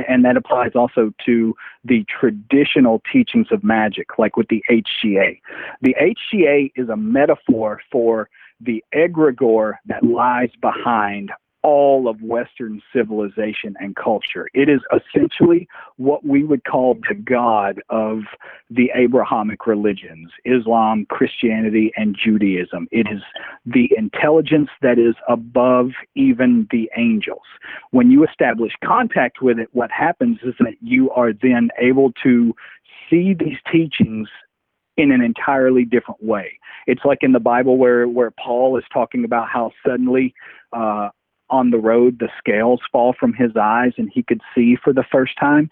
and that applies also to the traditional teachings of magic, like with the HGA. The HGA is a metaphor for the egregore that lies behind all of Western civilization and culture. It is essentially what we would call the God of the Abrahamic religions Islam, Christianity, and Judaism. It is the intelligence that is above even the angels. When you establish contact with it, what happens is that you are then able to see these teachings in an entirely different way. It's like in the Bible where where Paul is talking about how suddenly uh, on the road the scales fall from his eyes and he could see for the first time.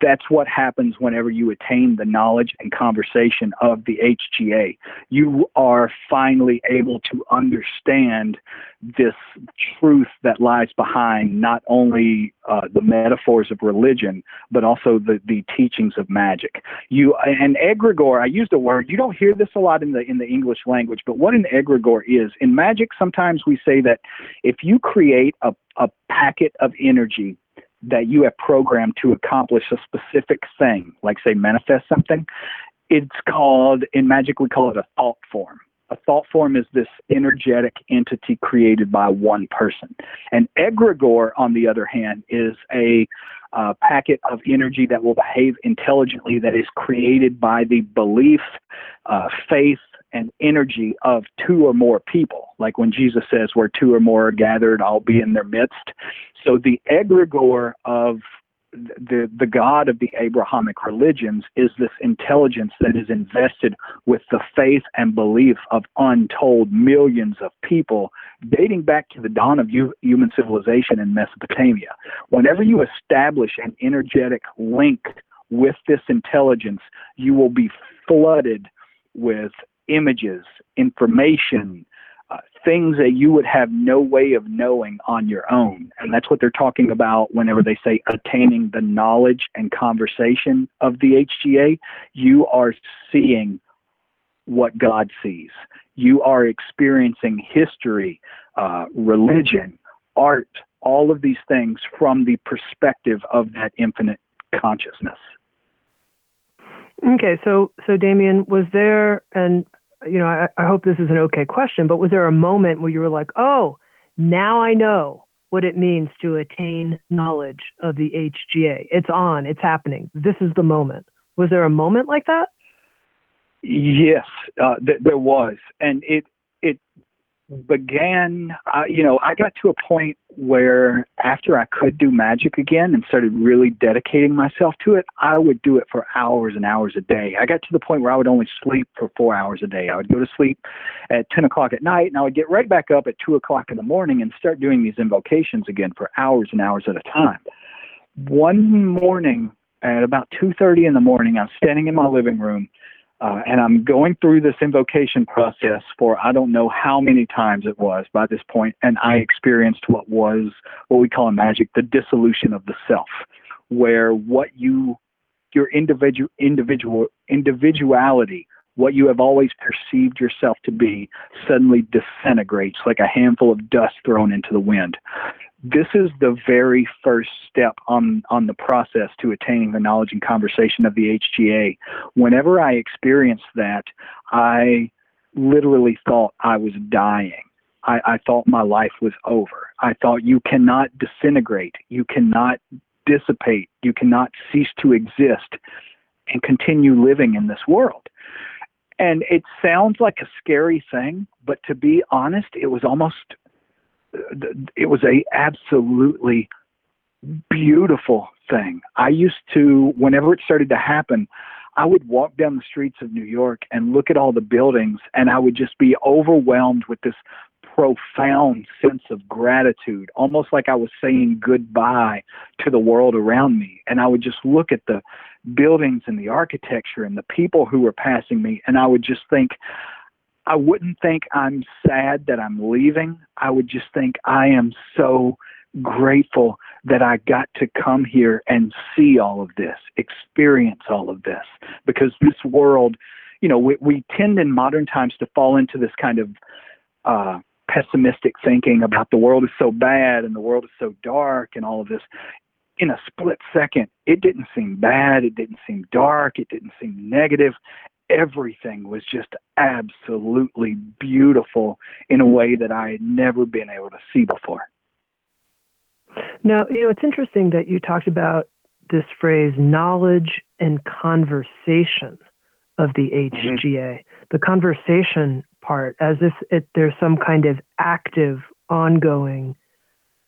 That's what happens whenever you attain the knowledge and conversation of the HGA. You are finally able to understand this truth that lies behind not only uh, the metaphors of religion, but also the, the teachings of magic. You and egregore. I used a word. You don't hear this a lot in the in the English language, but what an egregore is in magic. Sometimes we say that if you create a, a packet of energy that you have programmed to accomplish a specific thing, like say manifest something, it's called in magic we call it a thought form a thought form is this energetic entity created by one person. An egregore, on the other hand, is a uh, packet of energy that will behave intelligently that is created by the belief, uh, faith, and energy of two or more people. Like when Jesus says, Where two or more are gathered, I'll be in their midst. So the egregore of the the God of the Abrahamic religions is this intelligence that is invested with the faith and belief of untold millions of people dating back to the dawn of human civilization in Mesopotamia. Whenever you establish an energetic link with this intelligence, you will be flooded with images, information, uh, things that you would have no way of knowing on your own. And that's what they're talking about whenever they say attaining the knowledge and conversation of the HGA. You are seeing what God sees. You are experiencing history, uh, religion, art, all of these things from the perspective of that infinite consciousness. Okay, so so Damien, was there and you know, I, I hope this is an okay question, but was there a moment where you were like, oh, now I know what it means to attain knowledge of the HGA? It's on, it's happening. This is the moment. Was there a moment like that? Yes, uh, th- there was, and it it began, uh, you know, I got to a point where after I could do magic again and started really dedicating myself to it, I would do it for hours and hours a day. I got to the point where I would only sleep for four hours a day. I would go to sleep at 10 o'clock at night and I would get right back up at 2 o'clock in the morning and start doing these invocations again for hours and hours at a time. One morning at about 2.30 in the morning, I was standing in my living room uh, and I'm going through this invocation process for I don't know how many times it was by this point, and I experienced what was what we call in magic the dissolution of the self, where what you your individual individual individuality what you have always perceived yourself to be suddenly disintegrates like a handful of dust thrown into the wind this is the very first step on on the process to attaining the knowledge and conversation of the HGA. Whenever I experienced that, I literally thought I was dying. I, I thought my life was over. I thought you cannot disintegrate, you cannot dissipate, you cannot cease to exist and continue living in this world. And it sounds like a scary thing, but to be honest, it was almost it was a absolutely beautiful thing. I used to, whenever it started to happen, I would walk down the streets of New York and look at all the buildings, and I would just be overwhelmed with this profound sense of gratitude, almost like I was saying goodbye to the world around me. And I would just look at the buildings and the architecture and the people who were passing me, and I would just think, I wouldn't think I'm sad that I'm leaving. I would just think I am so grateful that I got to come here and see all of this, experience all of this, because this world, you know, we, we tend in modern times to fall into this kind of uh, pessimistic thinking about the world is so bad and the world is so dark and all of this. In a split second, it didn't seem bad, it didn't seem dark, it didn't seem negative everything was just absolutely beautiful in a way that I had never been able to see before. Now, you know, it's interesting that you talked about this phrase knowledge and conversation of the HGA. Mm-hmm. The conversation part, as if it, there's some kind of active, ongoing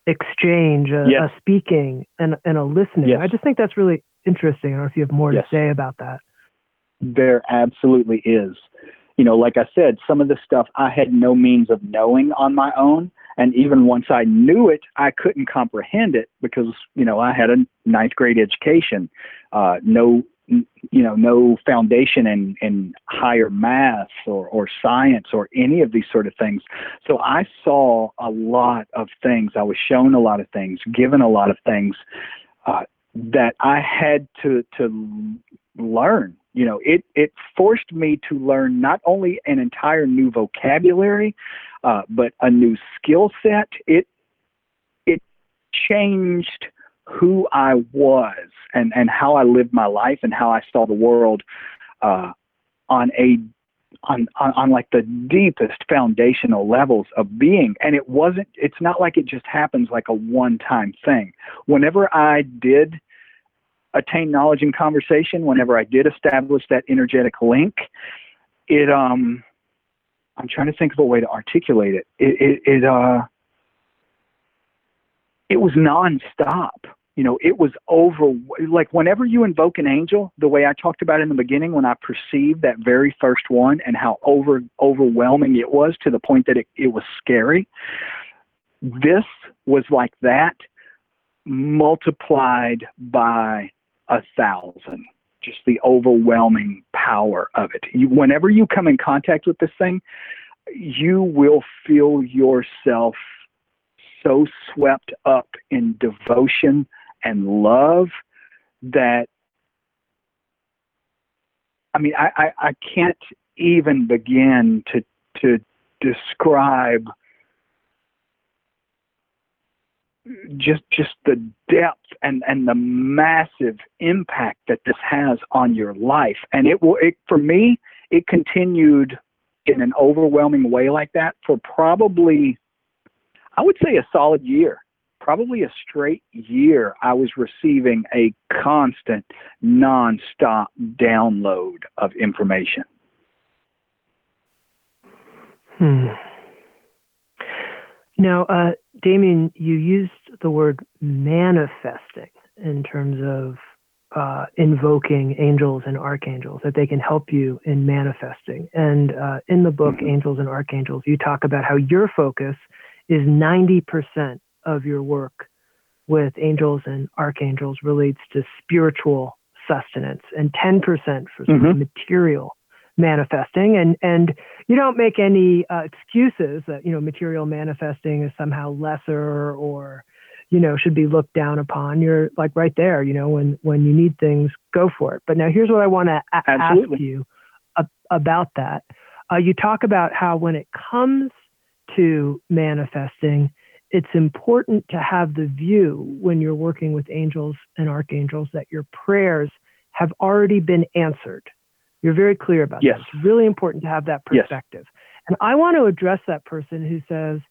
exchange, a, yes. a speaking, and, and a listening. Yes. I just think that's really interesting. I don't know if you have more yes. to say about that. There absolutely is. You know, like I said, some of the stuff I had no means of knowing on my own. And even once I knew it, I couldn't comprehend it because, you know, I had a ninth grade education, uh, no you know no foundation in in higher math or or science or any of these sort of things so i saw a lot of things i was shown a lot of things given a lot of things uh, that i had to to learn you know it it forced me to learn not only an entire new vocabulary uh, but a new skill set. It it changed who I was and, and how I lived my life and how I saw the world uh, on a on, on on like the deepest foundational levels of being. And it wasn't it's not like it just happens like a one time thing. Whenever i did attain knowledge and conversation whenever i did establish that energetic link it um i'm trying to think of a way to articulate it it it, it uh it was nonstop you know, it was over. Like whenever you invoke an angel, the way I talked about in the beginning, when I perceived that very first one and how over overwhelming it was to the point that it, it was scary. This was like that multiplied by a thousand. Just the overwhelming power of it. You, whenever you come in contact with this thing, you will feel yourself so swept up in devotion and love that I mean I, I, I can't even begin to to describe just just the depth and and the massive impact that this has on your life and it will it for me it continued in an overwhelming way like that for probably i would say a solid year probably a straight year, I was receiving a constant, nonstop download of information. Hmm. Now, uh, Damien, you used the word manifesting in terms of uh, invoking angels and archangels, that they can help you in manifesting. And uh, in the book, mm-hmm. Angels and Archangels, you talk about how your focus is 90% of your work with angels and archangels relates to spiritual sustenance and 10% for mm-hmm. material manifesting and and you don't make any uh, excuses that you know material manifesting is somehow lesser or you know should be looked down upon. You're like right there you know when when you need things go for it. But now here's what i want to a- ask you about that. Uh, you talk about how when it comes to manifesting it's important to have the view when you're working with angels and archangels that your prayers have already been answered. You're very clear about yes. that. It's really important to have that perspective. Yes. And I want to address that person who says,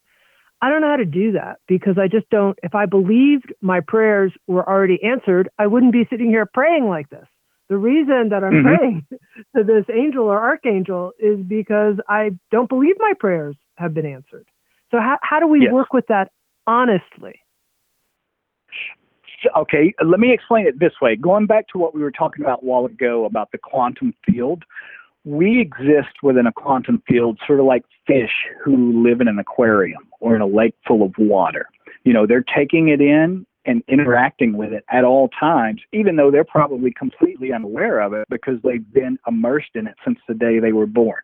I don't know how to do that because I just don't, if I believed my prayers were already answered, I wouldn't be sitting here praying like this. The reason that I'm mm-hmm. praying to this angel or archangel is because I don't believe my prayers have been answered. So how, how do we yes. work with that honestly? Okay, let me explain it this way. Going back to what we were talking about a while ago about the quantum field, we exist within a quantum field sort of like fish who live in an aquarium or in a lake full of water. You know, they're taking it in and interacting with it at all times, even though they're probably completely unaware of it because they've been immersed in it since the day they were born.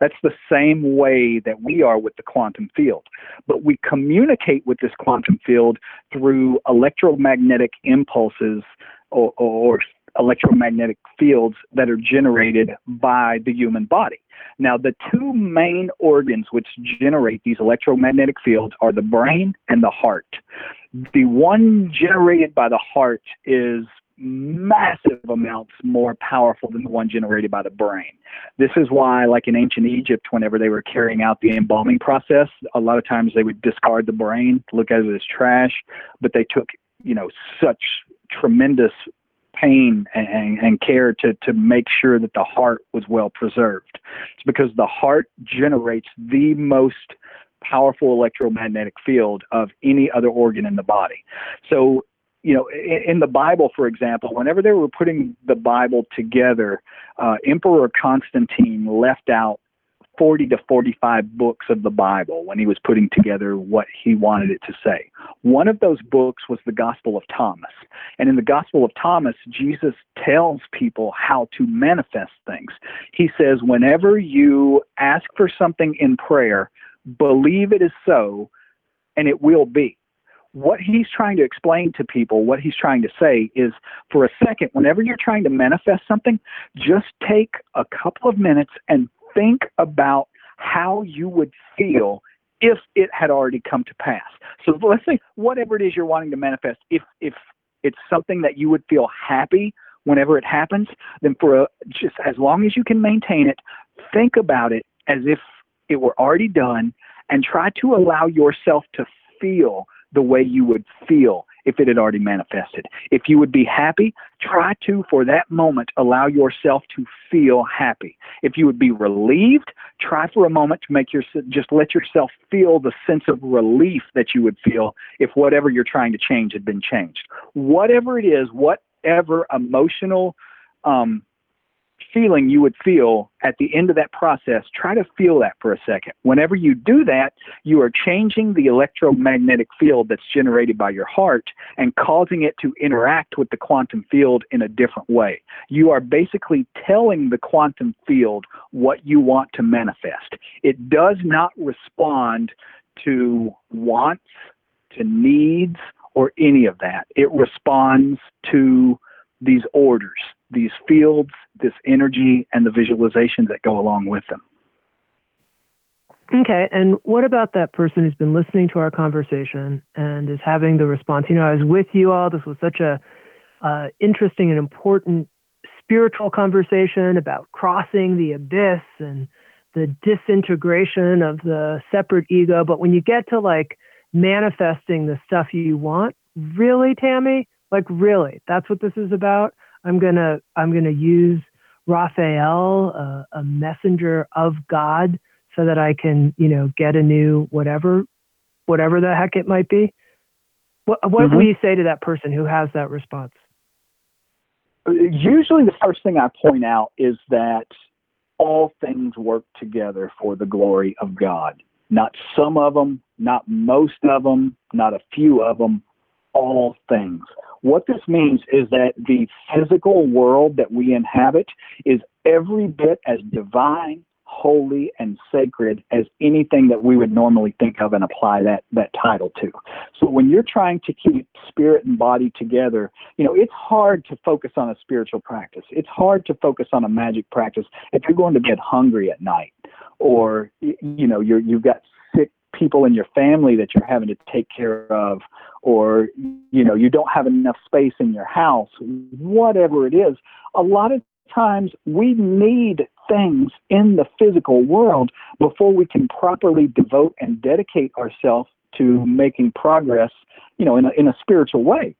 That's the same way that we are with the quantum field. But we communicate with this quantum field through electromagnetic impulses or, or electromagnetic fields that are generated by the human body. Now, the two main organs which generate these electromagnetic fields are the brain and the heart. The one generated by the heart is massive amounts more powerful than the one generated by the brain. This is why, like in ancient Egypt, whenever they were carrying out the embalming process, a lot of times they would discard the brain, look at it as trash, but they took, you know, such tremendous pain and, and, care to, to make sure that the heart was well preserved. It's because the heart generates the most powerful electromagnetic field of any other organ in the body. So you know, in, in, the Bible, for example, whenever they were putting the Bible together, uh, Emperor Constantine left out 40 to 45 books of the Bible when he was putting together what he wanted it to say. One of those books was the Gospel of Thomas. And in the Gospel of Thomas, Jesus tells people how to manifest things. He says, whenever you ask for something in prayer, believe it is so, and it will be what he's trying to explain to people, what he's trying to say is for a second, whenever you're trying to manifest something, just take a couple of minutes and think about how you would feel if it had already come to pass. So let's say whatever it is you're wanting to manifest, if if it's something that you would feel happy whenever it happens, then for a, just as long as you can maintain it, think about it as if it were already done and try to allow yourself to feel the way you would feel if it had already manifested. If you would be happy, try to, for that moment, allow yourself to feel happy. If you would be relieved, try for a moment to make your just let yourself feel the sense of relief that you would feel if whatever you're trying to change had been changed. Whatever it is, whatever emotional um, feeling you would feel at the end of that process, try to feel that for a second. Whenever you do that, you are changing the electromagnetic field that's generated by your heart and causing it to interact with the quantum field in a different way. You are basically telling the quantum field what you want to manifest. It does not respond to wants, to needs, or any of that. It responds to these orders, these fields, this energy, and the visualizations that go along with them. Okay, and what about that person who's been listening to our conversation and is having the response? You know, I was with you all. This was such a uh, interesting and important spiritual conversation about crossing the abyss and the disintegration of the separate ego. But when you get to like manifesting the stuff you want, really, Tami, like really, that's what this is about. I'm gonna I'm gonna use Raphael, uh, a messenger of God, so that I can you know get a new whatever whatever the heck it might be. What what mm-hmm. will you say to that person who has that response? Usually, the first thing I point out is that all things work together for the glory of God. Not some of them, not most of them, not a few of them, all things. What this means is that the physical world that we inhabit is every bit as divine, holy, and sacred as anything that we would normally think of and apply that, that title to. So when you're trying to keep spirit and body together, you know, it's hard to focus on a spiritual practice. It's hard to focus on a magic practice if you're going to bed hungry at night or, you know, you're, you've got sick people in your family that you're having to take care of or you know you don't have enough space in your house whatever it is a lot of times we need things in the physical world before we can properly devote and dedicate ourselves to making progress you know in a, in a spiritual way.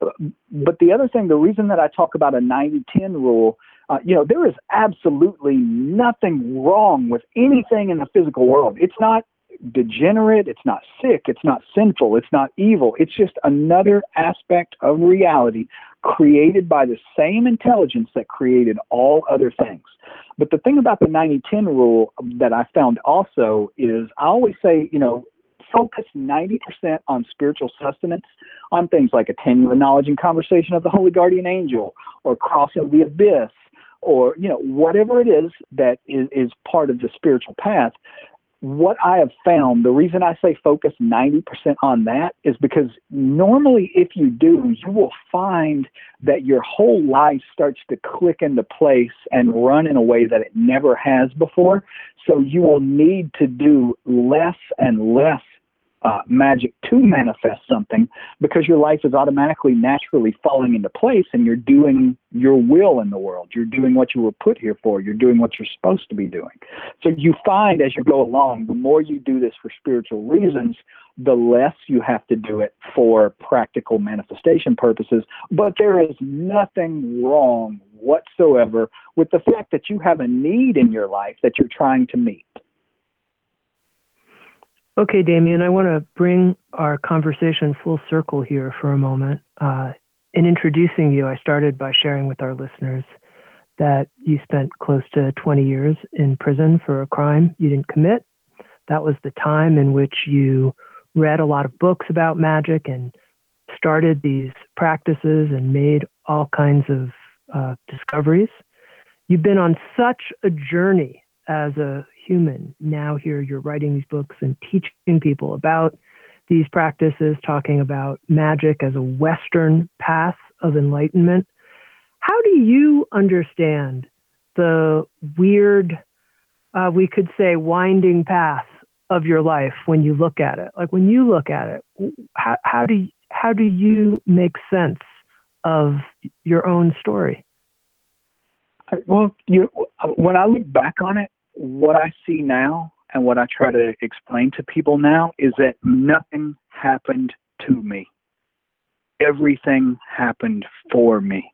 But the other thing the reason that i talk about a 90-10 rule uh, you know there is absolutely nothing wrong with anything in the physical world. It's not degenerate, it's not sick, it's not sinful, it's not evil. It's just another aspect of reality created by the same intelligence that created all other things. But the thing about the 90 10 rule that I found also is I always say, you know, focus 90% on spiritual sustenance on things like attaining the knowledge and conversation of the holy guardian angel or crossing the abyss or you know whatever it is that is, is part of the spiritual path what I have found, the reason I say focus 90% on that is because normally, if you do, you will find that your whole life starts to click into place and run in a way that it never has before. So you will need to do less and less uh, magic to manifest something because your life is automatically naturally falling into place and you're doing your will in the world. You're doing what you were put here for. You're doing what you're supposed to be doing. So you find as you go along, the more you do this for spiritual reasons, the less you have to do it for practical manifestation purposes. But there is nothing wrong whatsoever with the fact that you have a need in your life that you're trying to meet. Okay, Damien, I want to bring our conversation full circle here for a moment. Uh, in introducing you, I started by sharing with our listeners that you spent close to 20 years in prison for a crime you didn't commit. That was the time in which you read a lot of books about magic and started these practices and made all kinds of uh, discoveries. You've been on such a journey as a human. Now, here you're writing these books and teaching people about these practices, talking about magic as a Western path of enlightenment. How do you understand the weird, uh, we could say, winding path of your life when you look at it? Like when you look at it, how, how do you, how do you make sense of your own story? Well, you, when I look back on it, what I see now and what I try to explain to people now is that nothing happened to me. Everything happened for me.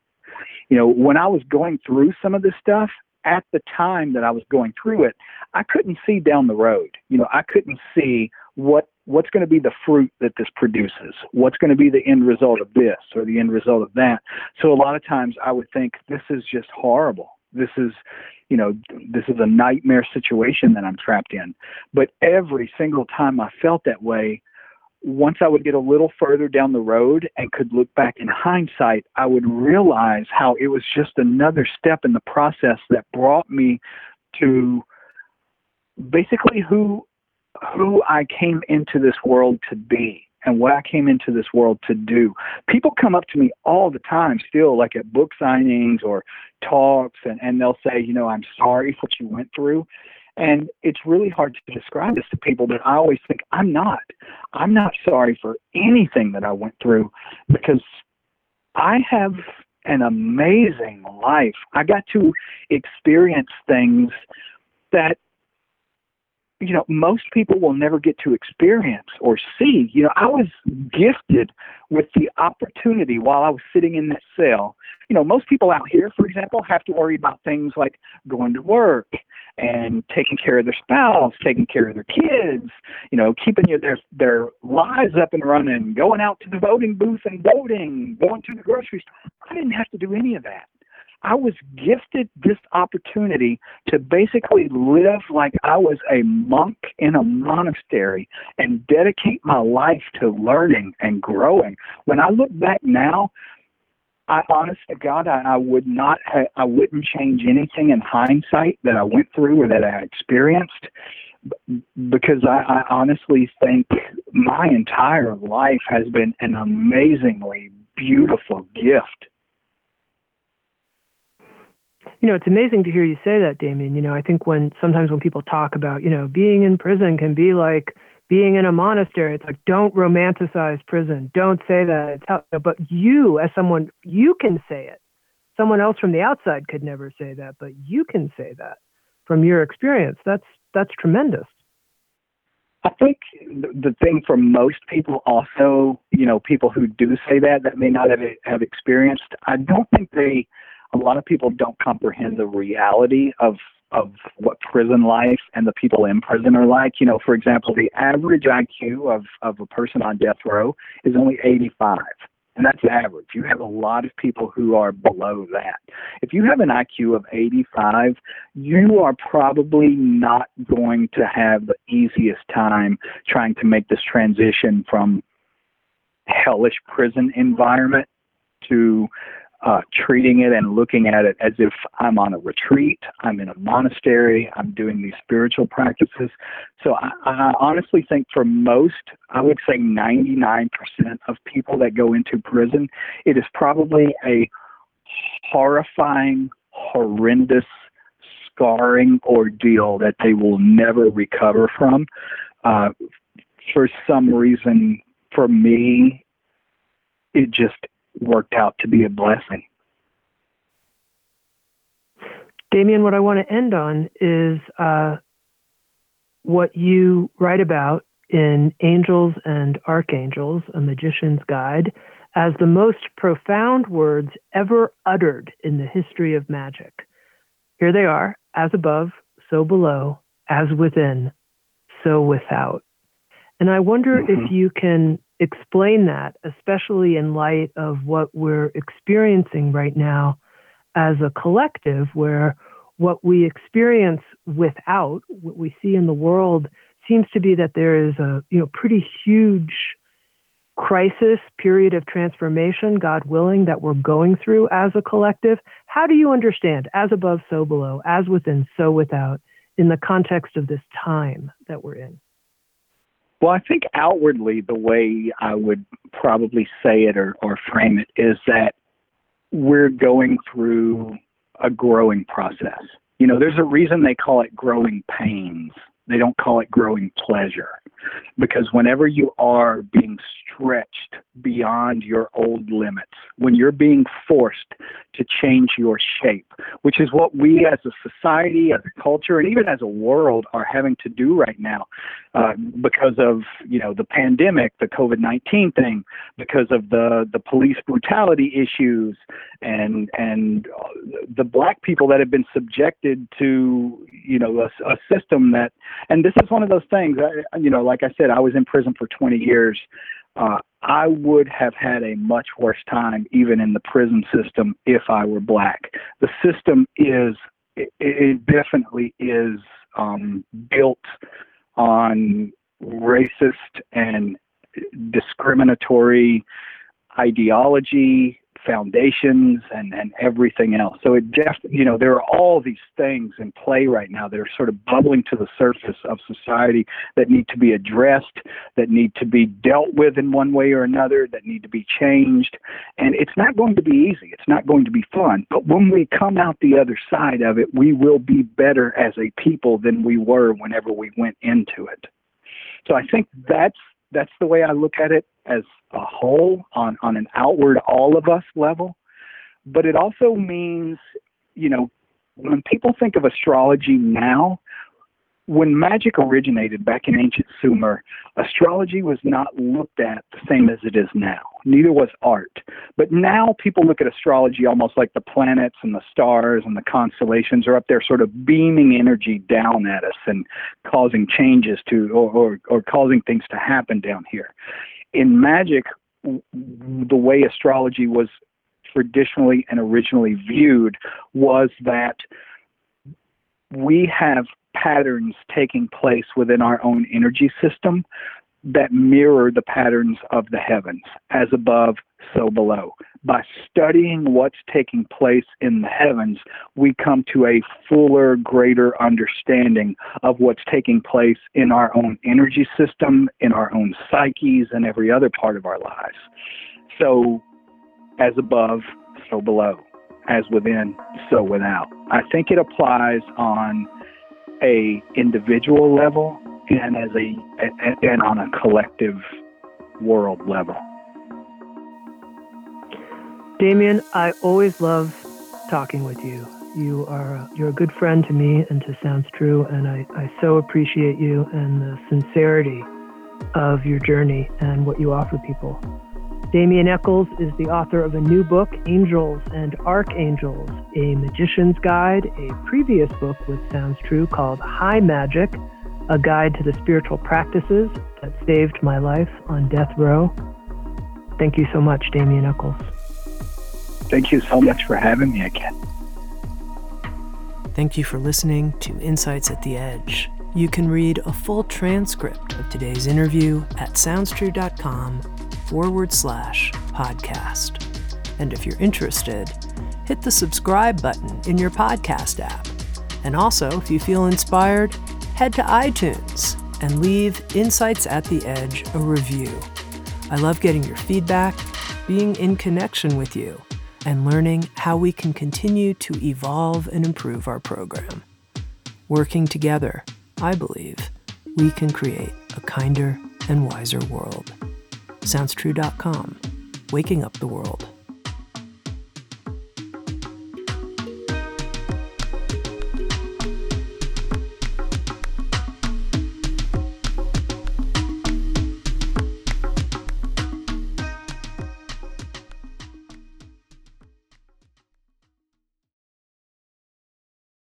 You know, when I was going through some of this stuff, at the time that I was going through it, I couldn't see down the road. You know, I couldn't see what what's going to be the fruit that this produces, what's going to be the end result of this or the end result of that. So a lot of times I would think this is just horrible. This is, you know, this is a nightmare situation that I'm trapped in. But every single time I felt that way, once I would get a little further down the road and could look back in hindsight, I would realize how it was just another step in the process that brought me to basically who who I came into this world to be and what I came into this world to do. People come up to me all the time still, like at book signings or talks, and, and they'll say, you know, I'm sorry for what you went through. And it's really hard to describe this to people, but I always think I'm not. I'm not sorry for anything that I went through because I have an amazing life. I got to experience things that you know most people will never get to experience or see you know i was gifted with the opportunity while i was sitting in that cell. You know most people out here for example have to worry about things like going to work and taking care of their spouse taking care of their kids you know keeping their their lives up and running going out to the voting booth and voting going to the grocery store. I didn't have to do any of that I was gifted this opportunity to basically live like I was a monk in a monastery and dedicate my life to learning and growing. When I look back now, I honest to God, I, I would not, ha- I wouldn't change anything in hindsight that I went through or that I experienced, because I, I honestly think my entire life has been an amazingly beautiful gift you know, it's amazing to hear you say that, Damien. You know, I think when sometimes when people talk about, you know, being in prison can be like being in a monastery. It's like don't romanticize prison. Don't say that. It's how, but you, as someone, you can say it. Someone else from the outside could never say that, but you can say that from your experience. That's that's tremendous. I think the thing for most people, also, you know, people who do say that that may not have have experienced, I don't think they a lot of people don't comprehend the reality of of what prison life and the people in prison are like. You know, for example, the average IQ of of a person on death row is only 85. And that's average. You have a lot of people who are below that. If you have an IQ of 85, you are probably not going to have the easiest time trying to make this transition from hellish prison environment to uh, treating it and looking at it as if I'm on a retreat, I'm in a monastery, I'm doing these spiritual practices. So I, I honestly think for most, I would say 99% of people that go into prison, it is probably a horrifying, horrendous, scarring ordeal that they will never recover from. Uh, for some reason, for me, it just worked out to be a blessing. Damien, what I want to end on is uh, what you write about in Angels and Archangels, a magician's guide, as the most profound words ever uttered in the history of magic. Here they are, as above, so below, as within, so without. And I wonder mm-hmm. if you can explain that, especially in light of what we're experiencing right now as a collective, where what we experience without, what we see in the world, seems to be that there is a you know pretty huge crisis period of transformation, God willing, that we're going through as a collective. How do you understand as above, so below, as within, so without, in the context of this time that we're in? Well, I think outwardly, the way I would probably say it or, or frame it is that we're going through a growing process. You know, there's a reason they call it growing pains. They don't call it growing pleasure because whenever you are being stretched beyond your old limits, when you're being forced to change your shape, which is what we as a society, as a culture, and even as a world are having to do right now uh, because of you know the pandemic, the COVID nineteen thing, because of the the police brutality issues, and and the black people that have been subjected to you know a, a system that, and this is one of those things. You know, like I said, I was in prison for 20 years. Uh, I would have had a much worse time even in the prison system if I were black. The system is, it, it definitely is um, built on racist and discriminatory ideology foundations and, and everything else. So it just, you know, there are all these things in play right now that are sort of bubbling to the surface of society that need to be addressed, that need to be dealt with in one way or another, that need to be changed. And it's not going to be easy. It's not going to be fun. But when we come out the other side of it, we will be better as a people than we were whenever we went into it. So I think that's that's the way I look at it as a whole on, on an outward all of us level. But it also means, you know, when people think of astrology now, when magic originated back in ancient Sumer, astrology was not looked at the same as it is now. Neither was art. But now people look at astrology almost like the planets and the stars and the constellations are up there sort of beaming energy down at us and causing changes to or, or, or causing things to happen down here. In magic, the way astrology was traditionally and originally viewed was that we have patterns taking place within our own energy system that mirror the patterns of the heavens, as above, so below. By studying what's taking place in the heavens, we come to a fuller, greater understanding of what's taking place in our own energy system, in our own psyches, and every other part of our lives. So, as above, so below. As within, so without. I think it applies on a individual level and as a and on a collective world level. Damien, I always love talking with you. You are you're a good friend to me and to Sounds True, and I, I so appreciate you and the sincerity of your journey and what you offer people. Damien Echols is the author of a new book, Angels and Archangels, a magician's guide, a previous book with Sounds True called High Magick, a guide to the spiritual practices that saved my life on death row. Thank you so much, Damien Echols. Thank you so much for having me again. Thank you for listening to Insights at the Edge. You can read a full transcript of today's interview at soundstrue.com forward slash podcast. And if you're interested, hit the subscribe button in your podcast app. And also, if you feel inspired, head to iTunes and leave Insights at the Edge a review. I love getting your feedback, being in connection with you, and learning how we can continue to evolve and improve our program. Working together, I believe, we can create a kinder, and wiser world. SoundsTrue.com, waking up the world.